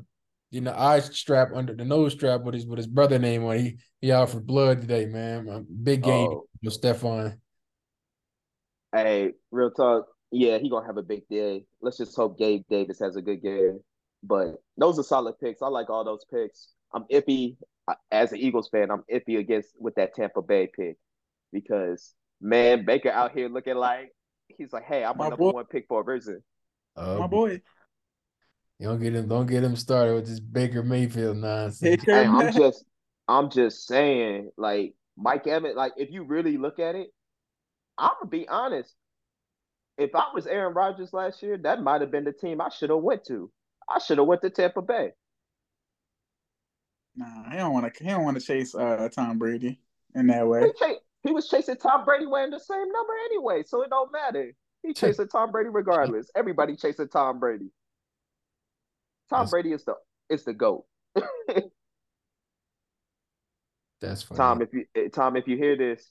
[SPEAKER 1] you know eye strap under the nose strap with his with his brother name on. He he out for blood today, man. Um, Big game
[SPEAKER 3] Oh,
[SPEAKER 1] with Stefon.
[SPEAKER 3] hey, real talk. Yeah, he gonna have a big day. Let's just hope Gabe Davis has a good game. But those are solid picks. I like all those picks. I'm iffy as an Eagles fan. I'm iffy against with that Tampa Bay pick because man, Baker out here looking like he's like, hey, I'm
[SPEAKER 2] My
[SPEAKER 3] a number
[SPEAKER 2] boy.
[SPEAKER 3] one pick for a reason.
[SPEAKER 1] Uh,
[SPEAKER 2] My boy.
[SPEAKER 1] You don't get him, don't get him started with this Baker Mayfield nonsense.
[SPEAKER 3] Hey, I'm just, I'm just saying, like Mike Evans, like if you really look at it, I'm gonna be honest. If I was Aaron Rodgers last year, that might have been the team I should have went to. I should have went to Tampa Bay.
[SPEAKER 2] Nah, he don't want to. He don't want to chase uh Tom Brady in that way.
[SPEAKER 3] He, cha- he was chasing Tom Brady wearing the same number anyway, so it don't matter. He chasing Tom Brady regardless. Everybody chasing Tom Brady. Tom
[SPEAKER 1] That's-
[SPEAKER 3] Brady is the is the goat.
[SPEAKER 1] That's funny.
[SPEAKER 3] Tom, if you eh, Tom, if you hear this,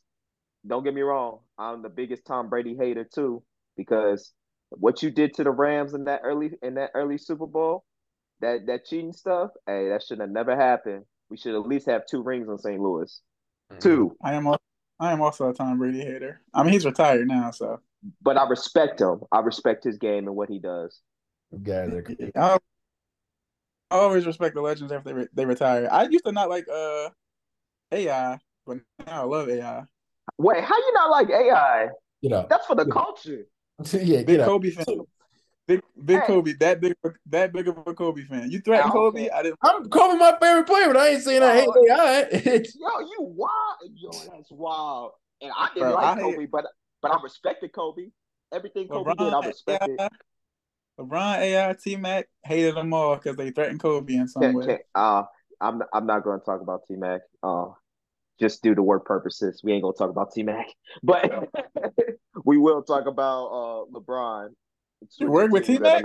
[SPEAKER 3] don't get me wrong. I'm the biggest Tom Brady hater too, because what you did to the Rams in that early in that early Super Bowl, that that cheating stuff, hey, that should have never happened. We should at least have two rings on St. Louis.
[SPEAKER 1] Mhm.
[SPEAKER 3] Two.
[SPEAKER 2] I am. al- I am also a Tom Brady hater. I mean, he's retired now, so
[SPEAKER 3] But I respect him. I respect his game and what he does.
[SPEAKER 1] You guys are crazy.
[SPEAKER 2] I I always respect the legends after they, re- they retire. I used to not like uh AI, but now I love AI.
[SPEAKER 3] Wait, how you not like AI?
[SPEAKER 1] Get out.
[SPEAKER 3] That's for the
[SPEAKER 1] Yeah.
[SPEAKER 3] culture.
[SPEAKER 1] yeah,
[SPEAKER 2] Big
[SPEAKER 1] get out.
[SPEAKER 2] Kobe fan. Big big
[SPEAKER 3] Hey.
[SPEAKER 2] Kobe. That big that big of a Kobe fan. You threatened Kobe.
[SPEAKER 3] care.
[SPEAKER 2] I didn't.
[SPEAKER 1] I'm Kobe my favorite player, but I ain't saying I hate
[SPEAKER 3] Oh.
[SPEAKER 1] AI.
[SPEAKER 3] Yo, you wild. Yo, that's wild. And I didn't
[SPEAKER 2] Bro,
[SPEAKER 3] like
[SPEAKER 2] I-
[SPEAKER 3] Kobe, but but I respected Kobe. Everything Kobe did, I respected.
[SPEAKER 2] AI, LeBron, AI, T Mac hated them all because they threatened Kobe in some
[SPEAKER 3] Can't,
[SPEAKER 2] way.
[SPEAKER 3] can't, uh, I'm I'm not going to talk about T Mac. Uh, just due to work purposes, we ain't going to talk about T Mac. But we will talk about uh LeBron.
[SPEAKER 2] You work with T Mac?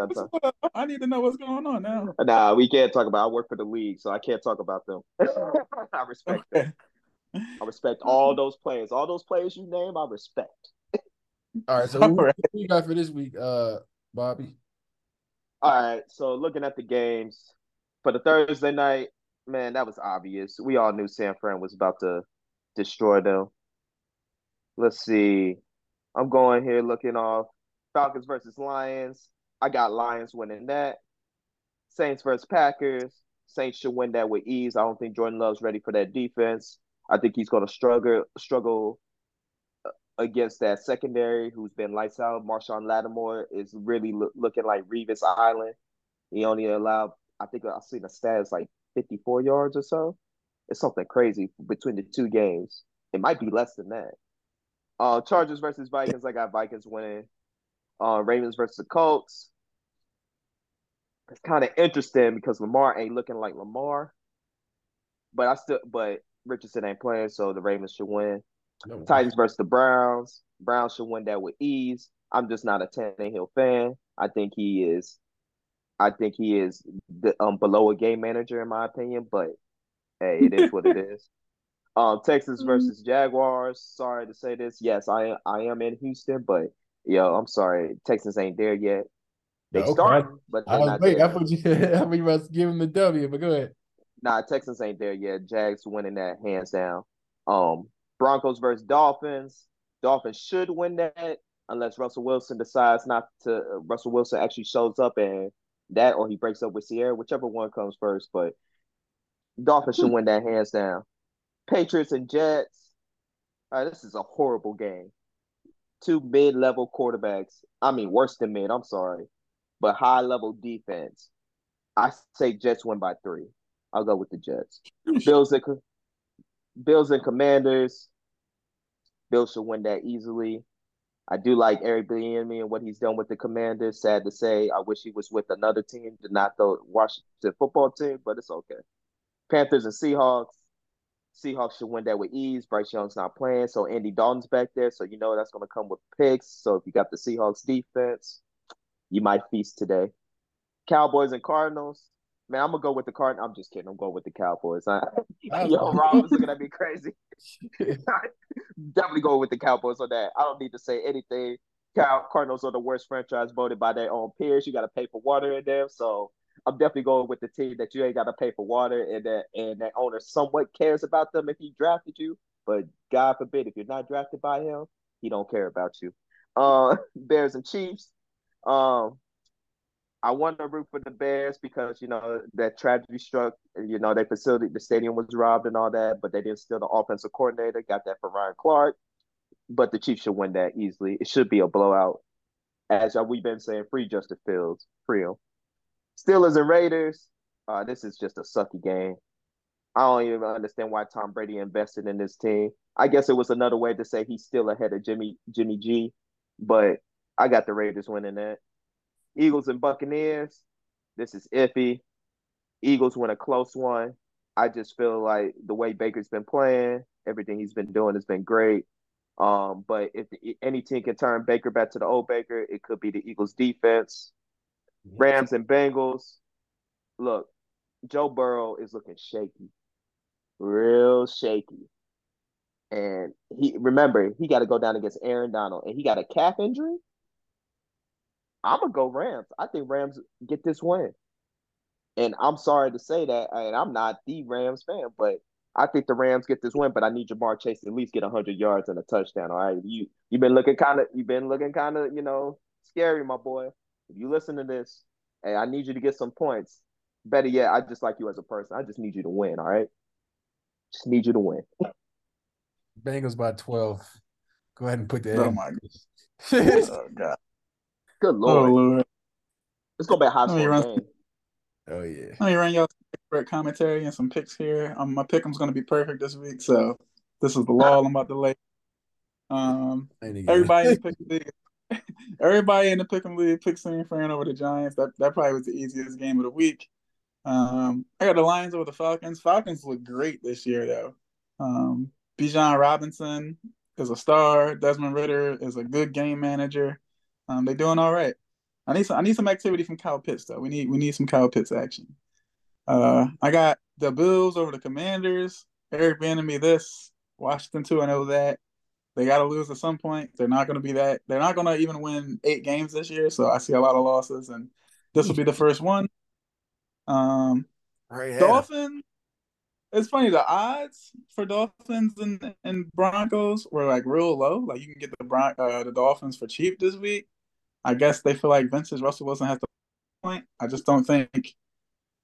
[SPEAKER 2] I need to know what's going on now.
[SPEAKER 3] Nah, we can't talk about. I work for the league, so I can't talk about them. I respect okay. them. I respect all those players. All those players you name, I respect.
[SPEAKER 1] All right, so who, right. who you got for this week, uh, Bobby?
[SPEAKER 3] All right, so looking at the games for the Thursday night, man, that was obvious. We all knew San Fran was about to destroy them. Let's see. I'm going here looking off Falcons versus Lions. I got Lions winning that. Saints versus Packers. Saints should win that with ease. I don't think Jordan Love's ready for that defense. I think he's going to struggle struggle against that secondary who's been lights out. Marshon Lattimore is really lo- looking like Revis Island. He only allowed, I think I've seen the stats like 54 yards or so. It's something crazy between the two games. It might be less than that. Uh, Chargers versus Vikings. I got Vikings winning. Uh, Ravens versus the Colts. It's kind of interesting because Lamar ain't looking like Lamar, but I still, but Richardson ain't playing, so the Ravens should win. No. Titans versus the Browns. Browns should win that with ease. I'm just not a Tannehill fan. I think he is. I think he is the, um below a game manager in my opinion, but hey, it is what it is. Um, Texas mm-hmm. versus Jaguars. Sorry to say this. Yes, I I am in Houston, but yo, I'm sorry, Texas ain't there yet. They okay. start, but I was wait.
[SPEAKER 1] I thought you I thought you must give them the W, but go ahead.
[SPEAKER 3] Nah, Texans ain't there yet. Jags winning that hands down. Um, Broncos versus Dolphins. Dolphins should win that unless Russell Wilson decides not to. Russell Wilson actually shows up and that, or he breaks up with Ciara, whichever one comes first. But Dolphins should win that hands down. Patriots and Jets. This is a horrible game. Two mid-level quarterbacks. I mean, worse than mid. I'm sorry, but high-level defense. I say Jets win by three. I'll go with the Jets. Bills and Bills and Commanders. Bills should win that easily. I do like Eric Bieniemy and what he's done with the Commanders. Sad to say, I wish he was with another team, did not the Washington football team, but it's okay. Panthers and Seahawks. Seahawks should win that with ease. Bryce Young's not playing, so Andy Dalton's back there, so you know that's going to come with picks. So if you got the Seahawks defense, you might feast today. Cowboys and Cardinals. Man, I'm gonna go with the card. I'm just kidding. I'm going with the Cowboys. I, yo, Rob is looking at me crazy. Definitely going with the Cowboys on that. I don't need to say anything. Cal- Cardinals are the worst franchise voted by their own peers. You got to pay for water in them, so I'm definitely going with the team that you ain't got to pay for water and that and that owner somewhat cares about them if he drafted you. But God forbid if you're not drafted by him, he don't care about you. Uh, Bears and Chiefs. Um, I want to root for the Bears because you know that tragedy struck. You know, their facility, the stadium was robbed and all that, but they didn't steal the offensive coordinator. Got that for Ryan Clark, but the Chiefs should win that easily. It should be a blowout. As we've been saying, free Justin Fields, free him. Steelers and Raiders. Uh, this is just a sucky game. I don't even understand why Tom Brady invested in this team. I guess it was another way to say he's still ahead of Jimmy Jimmy G, but I got the Raiders winning that. Eagles and Buccaneers. This is iffy. Eagles win a close one. I just feel like the way Baker's been playing, everything he's been doing has been great. Um, but if the, any team can turn Baker back to the old Baker, it could be the Eagles defense. Rams and Bengals. Look, Joe Burrow is looking shaky, real shaky. And he remember he got to go down against Aaron Donald, and he got a calf injury. I'm gonna go Rams. I think Rams get this win. And I'm sorry to say that, and I'm not the Rams fan, but I think the Rams get this win. But I need Ja'Marr Chase to at least get 100 yards and a touchdown. All right, you you've been looking kind of you've been looking kind of you know scary, my boy. If you listen to this, hey, I need you to get some points. Better yet, I just like you as a person. I just need you to win. All right, just need you to win.
[SPEAKER 1] Bengals by 12. Go ahead and put the.
[SPEAKER 2] Oh my goodness. oh god.
[SPEAKER 3] Good lord. Oh, lord. Let's go back high school
[SPEAKER 1] game. Oh yeah.
[SPEAKER 2] Let me run y'all favorite commentary and some picks here. Um, my pick is going to be perfect this week, so this is the law I'm about to lay. Um, everybody in the pick league, everybody in the pick league picks San Fran over the Giants. That that probably was the easiest game of the week. Um, I got the Lions over the Falcons. Falcons look great this year, though. Um, Bijan Robinson is a star. Desmond Ridder is a good game manager. Um, they're doing all right. I need some I need some activity from Kyle Pitts though. We need we need some Kyle Pitts action. Uh, I got the Bills over the Commanders. Eric Bieniemy this. Washington too. I know that. They got to lose at some point. They're not going to be that. They're not going to even win eight games this year. So I see a lot of losses, and this will be the first one. Um,
[SPEAKER 1] Right.
[SPEAKER 2] Dolphins. It's funny. The odds for Dolphins and, and Broncos were like real low. Like you can get the Bron- uh, the Dolphins for cheap this week. I guess they feel like Vincent Russell Wilson has the point. I just don't think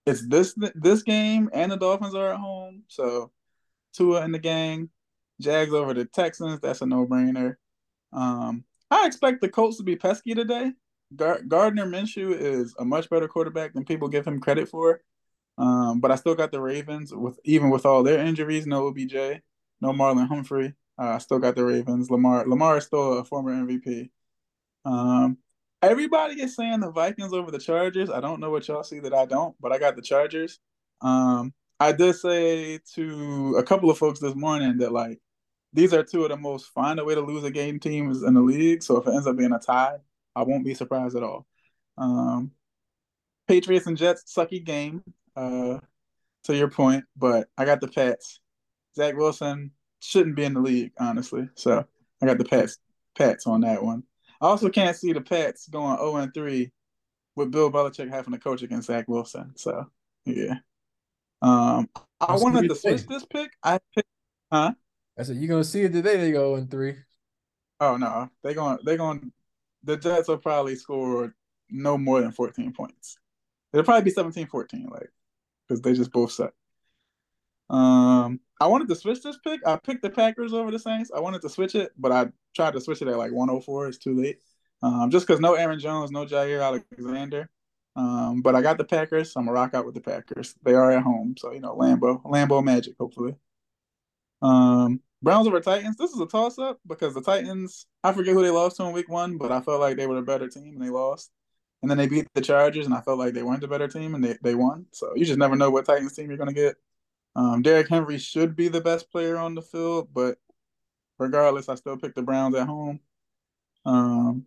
[SPEAKER 2] it's this this game and the Dolphins are at home. So Tua in the gang, Jags over the Texans. That's a no brainer. Um, I expect the Colts to be pesky today. Gar- Gardner Minshew is a much better quarterback than people give him credit for. Um, but I still got the Ravens with even with all their injuries, no OBJ, no Marlon Humphrey. Uh, I still got the Ravens. Lamar Lamar is still a former MVP. Um, everybody is saying the Vikings over the Chargers. I don't know what y'all see that I don't, but I got the Chargers. Um, I did say to a couple of folks this morning that like these are two of the most find a way to lose a game teams in the league. So if it ends up being a tie, I won't be surprised at all. Um, Patriots and Jets sucky game. Uh, to your point, but I got the Pats. Zach Wilson shouldn't be in the league, honestly. So I got the Pats Pats on that one. I also can't see the Pats going 0 and 3 with Bill Belichick having to coach against Zach Wilson. So yeah. Um I wanted to switch this pick. I picked huh?
[SPEAKER 1] I said you're gonna see it today. They go in three.
[SPEAKER 2] Oh no. They going they going the Jets will probably score no more than 14 points. It'll probably be 17-14, like because they just both suck. Um, I wanted to switch this pick. I picked the Packers over the Saints. I wanted to switch it, but I tried to switch it at like 104. It's too late. Um, just because no Aaron Jones, no Jaire Alexander. Um, but I got the Packers. So I'm gonna rock out with the Packers. They are at home, so you know Lambeau, Lambeau Magic, hopefully. Um, Browns over Titans. This is a toss up because the Titans. I forget who they lost to in Week One, but I felt like they were a better team and they lost. And then they beat the Chargers, and I felt like they weren't the better team and they, they won. So you just never know what Titans team you're gonna get. Um, Derrick Henry should be the best player on the field, but regardless, I still pick the Browns at home. Um,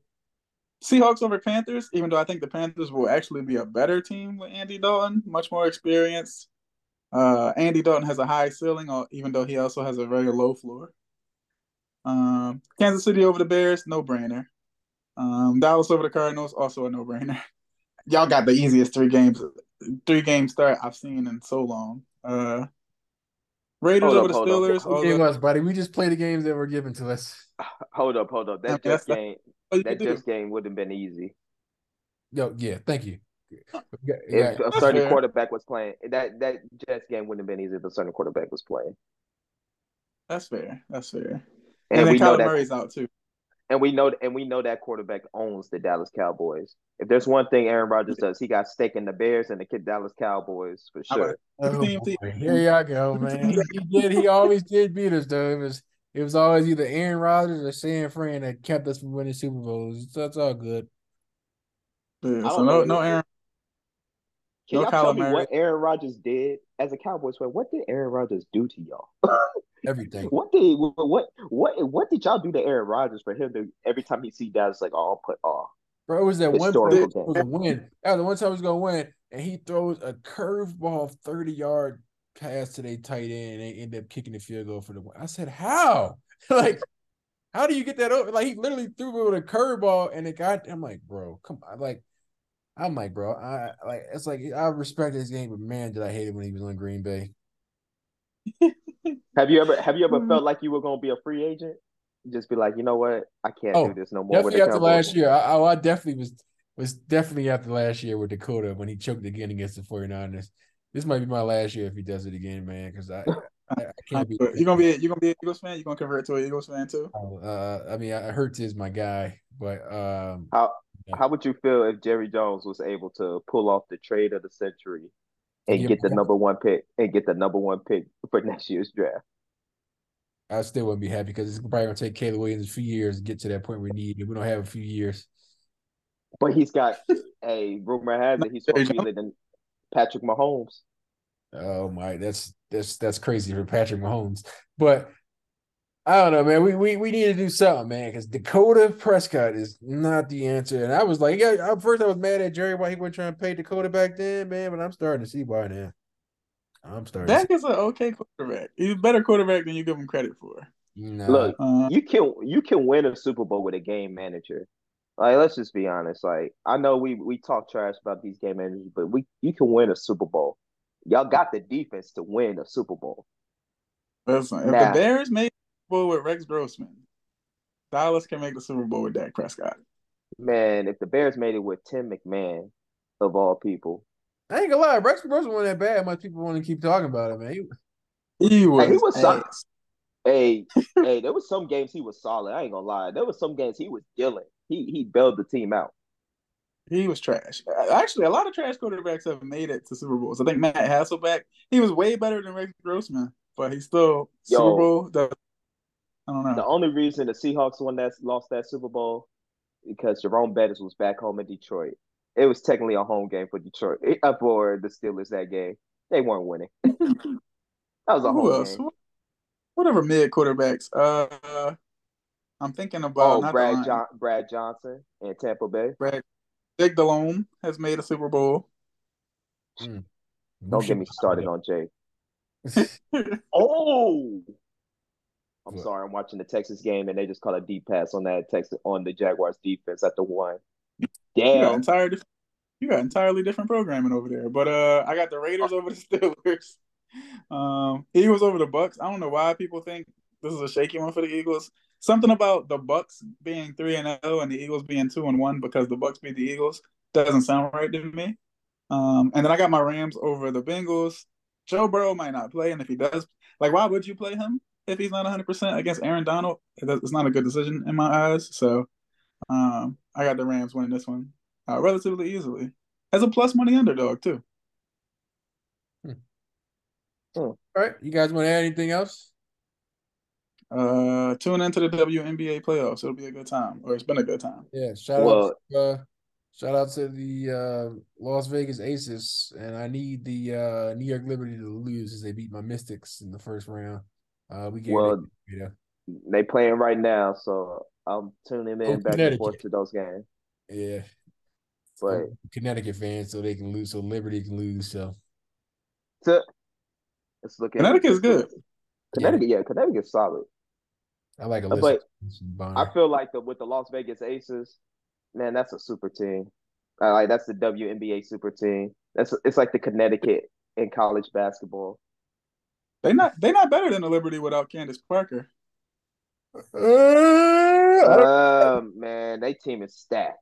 [SPEAKER 2] Seahawks over Panthers, even though I think the Panthers will actually be a better team with Andy Dalton, much more experience. Uh, Andy Dalton has a high ceiling, even though he also has a very low floor. Um, Kansas City over the Bears, no brainer. Um, Dallas over the Cardinals, also a no brainer. Y'all got the easiest three games, three game start I've seen in so long. Uh, Raiders
[SPEAKER 3] Hold
[SPEAKER 2] over
[SPEAKER 3] up,
[SPEAKER 2] the
[SPEAKER 3] hold up.
[SPEAKER 2] Steelers.
[SPEAKER 1] Who gave us, buddy? We just play the games that were given to us.
[SPEAKER 3] Hold up, hold up. That
[SPEAKER 2] Yeah,
[SPEAKER 3] just
[SPEAKER 2] that's-
[SPEAKER 3] game,
[SPEAKER 2] what you
[SPEAKER 3] that
[SPEAKER 2] do.
[SPEAKER 3] just game would have been easy
[SPEAKER 1] Yo, yeah, thank you. We got- we
[SPEAKER 3] if
[SPEAKER 1] got-
[SPEAKER 3] a certain
[SPEAKER 2] fair.
[SPEAKER 3] quarterback was playing. That that Jets game wouldn't have been easy if a certain quarterback was playing.
[SPEAKER 2] That's fair. That's fair.
[SPEAKER 3] And,
[SPEAKER 2] And, then
[SPEAKER 3] know
[SPEAKER 2] Kyler Murray's out too.
[SPEAKER 3] And we know, and we know that quarterback owns the Dallas Cowboys. If there's one thing Aaron Rodgers does, he got stake in the Bears and the kid Dallas Cowboys for sure.
[SPEAKER 1] Oh,
[SPEAKER 2] Team, team.
[SPEAKER 1] boy. Here y'all go, man. He, he did. He always did beat us, though. It was it was always either Aaron Rodgers or San Fran that kept us from winning Super Bowls. So that's all good.
[SPEAKER 2] Yeah, so no, no Aaron.
[SPEAKER 3] Can y'all tell me what Aaron Rodgers did as a Cowboys fan? What did Aaron Rodgers do to y'all?
[SPEAKER 1] Everything.
[SPEAKER 3] What did what what what did y'all do to Aaron Rodgers for him to every time he see Dallas like oh I'll put off.
[SPEAKER 1] Bro, it was that one
[SPEAKER 3] Historical
[SPEAKER 1] play
[SPEAKER 3] game.
[SPEAKER 1] was a win. That was the one time he was gonna win, and he throws a curveball 30 yard pass to their tight end, and they end up kicking the field goal for the win. I said, How? like, how do you get that over? Like he literally threw it with a curveball and it got I'm like, bro, come on. Like, I'm like, bro, I like it's like I respect his game, but man, did I hate it when he was on Green Bay.
[SPEAKER 3] have you ever have you ever
[SPEAKER 2] Mhm.
[SPEAKER 3] felt like you were gonna be a free agent? Just be like you know what I can't
[SPEAKER 1] Oh,
[SPEAKER 3] do this no more
[SPEAKER 1] Definitely after
[SPEAKER 3] Cowboys.
[SPEAKER 1] last year. I, I, I definitely was was definitely after last year with Dakota when he choked again against the 49ers. This might be my last year if he does it again, man, because I, I I can't be
[SPEAKER 2] you're gonna be you're gonna be an Eagles fan? You're gonna convert to an Eagles fan too?
[SPEAKER 1] uh I mean I Hurts is my guy, but um
[SPEAKER 3] How
[SPEAKER 1] Yeah.
[SPEAKER 3] how would you feel if Jerry Jones was able to pull off the trade of the century and
[SPEAKER 1] Yeah,
[SPEAKER 3] get the number one pick and get the number one pick for next year's draft?
[SPEAKER 1] I still wouldn't be happy because it's probably gonna take Caleb Williams a few years to get to that point we need, and we don't have a few years.
[SPEAKER 3] But he's got a rumor has it he's supposed to be than Patrick Mahomes.
[SPEAKER 1] Oh my, that's that's that's crazy for Patrick Mahomes. But I don't know, man. We we we need to do something, man, because Dakota Prescott is not the answer. And I was like, yeah, at first I was mad at Jerry why he wasn't trying to pay Dakota back then, man. But I'm starting to see why now. I'm starting.
[SPEAKER 2] Dak is an okay quarterback. He's a better quarterback than you give him credit for.
[SPEAKER 1] Nah.
[SPEAKER 3] Look,
[SPEAKER 2] Uh,
[SPEAKER 3] you can you can win a Super Bowl with a game manager. Like, let's just be honest. Like, I know we we talk trash about these game managers, but we you can win a Super Bowl. Y'all got the defense to win a Super Bowl.
[SPEAKER 2] listen, if
[SPEAKER 3] Nah.
[SPEAKER 2] the Bears made the Super Bowl with Rex Grossman, Dallas can make the Super Bowl with Dak Prescott.
[SPEAKER 3] Man, if the Bears made it with Jim McMahon, of all people,
[SPEAKER 1] I ain't gonna lie, Rex Grossman wasn't that bad. Much people want to keep talking about it, man. He-
[SPEAKER 2] He was,
[SPEAKER 3] he was solid. hey, hey, there was some games he was solid. I ain't gonna lie. There was some games he was dealing. He he bailed the team out.
[SPEAKER 2] He was trash. Actually, a lot of trash quarterbacks have made it to Super Bowls. I think Matt Hasselbeck, he was way better than Rex Grossman, but he still
[SPEAKER 3] Yo.
[SPEAKER 2] Super Bowl. The, I don't know.
[SPEAKER 3] The only reason the Seahawks won that lost that Super Bowl because Jerome Bettis was back home in Detroit. It was technically a home game for Detroit uh, for the Steelers that game. They weren't winning. that was a
[SPEAKER 2] Who
[SPEAKER 3] home
[SPEAKER 2] else?
[SPEAKER 3] game.
[SPEAKER 2] Whatever mid quarterbacks. Uh, I'm thinking about
[SPEAKER 3] Oh, Brad John- Brad Johnson in Tampa Bay.
[SPEAKER 2] Brad Jake Delhomme has made a Super Bowl.
[SPEAKER 3] Don't get me started on Jay. Oh, I'm
[SPEAKER 1] What?
[SPEAKER 3] sorry. I'm watching the Texas game and they just call a deep pass on that Texas on the Jaguars defense at the one.
[SPEAKER 2] You got
[SPEAKER 3] Damn.
[SPEAKER 2] entire you got entirely different programming over there. But uh I got the Raiders over the Steelers. Um Eagles over the Bucs. I don't know why people think this is a shaky one for the Eagles. Something about the Bucs being three and zero and the Eagles being two and one because the Bucs beat the Eagles doesn't sound right to me. Um, and then I got my Rams over the Bengals. Joe Burrow might not play, and if he does, like, why would you play him if he's not 100 percent against Aaron Donald? It's not a good decision in my eyes. So, um, I got the Rams winning this one uh, relatively easily as a plus money underdog too.
[SPEAKER 1] All right, you guys want to add anything else?
[SPEAKER 2] Uh, tune into the WNBA playoffs. It'll be a good time, or it's been a good time.
[SPEAKER 1] Yeah, shout
[SPEAKER 3] Well-
[SPEAKER 1] out, to, uh, shout out to the uh, Las Vegas Aces, and I need the uh, New York Liberty to lose as they beat my Mystics in the first round. Uh, we gave
[SPEAKER 3] Well,
[SPEAKER 1] it, you know,
[SPEAKER 3] They playing right now, so I'm tuning
[SPEAKER 1] Go
[SPEAKER 3] in back and forth to those games.
[SPEAKER 1] yeah.
[SPEAKER 3] But
[SPEAKER 1] Connecticut fans, so they can lose, so Liberty can lose. So
[SPEAKER 3] to, it's looking
[SPEAKER 2] Connecticut's good.
[SPEAKER 3] Connecticut, yeah, Connecticut's solid.
[SPEAKER 1] I like a
[SPEAKER 3] But
[SPEAKER 1] Alyssa
[SPEAKER 3] I feel like the with the Las Vegas Aces, man, that's a super team. Uh, like that's the WNBA super team. That's it's like the Connecticut in college basketball.
[SPEAKER 2] They not they not better than the Liberty without Candace Parker.
[SPEAKER 1] Uh,
[SPEAKER 3] Um, man, that team is stacked.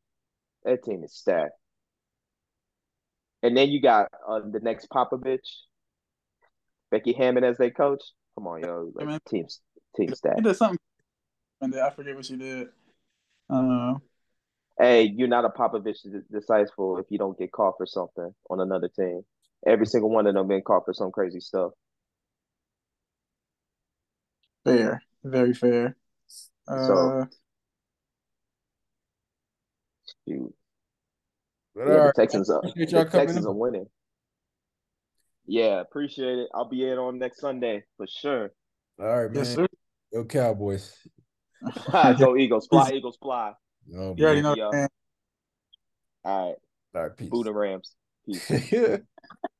[SPEAKER 3] That team is stacked. And then you got uh, the next Popovich, Becky Hammon as their coach. Come on, yo,
[SPEAKER 2] Hey, man.
[SPEAKER 3] like, team team
[SPEAKER 2] She
[SPEAKER 3] stacked.
[SPEAKER 2] did something, and I forget what she did. Uh,
[SPEAKER 3] Hey, you're not a Popovich dis- disciple if you don't get caught for something on another team. Every single one of them been caught for some crazy stuff.
[SPEAKER 2] Fair, very fair. Uh,
[SPEAKER 3] So- Shoot.
[SPEAKER 1] but
[SPEAKER 3] Yeah, the
[SPEAKER 1] right,
[SPEAKER 3] Texans are
[SPEAKER 1] appreciate
[SPEAKER 3] the
[SPEAKER 1] y'all coming
[SPEAKER 3] Texans are winning. Yeah, appreciate it. I'll be in on next Sunday for sure.
[SPEAKER 1] All right, man.
[SPEAKER 2] yes, sir.
[SPEAKER 1] Go Cowboys.
[SPEAKER 3] Go Eagles, fly Eagles, fly.
[SPEAKER 1] Oh,
[SPEAKER 2] You already
[SPEAKER 1] man.
[SPEAKER 2] know.
[SPEAKER 3] All right,
[SPEAKER 1] All right, peace.
[SPEAKER 3] Buddha Rams. Peace.
[SPEAKER 1] Yeah.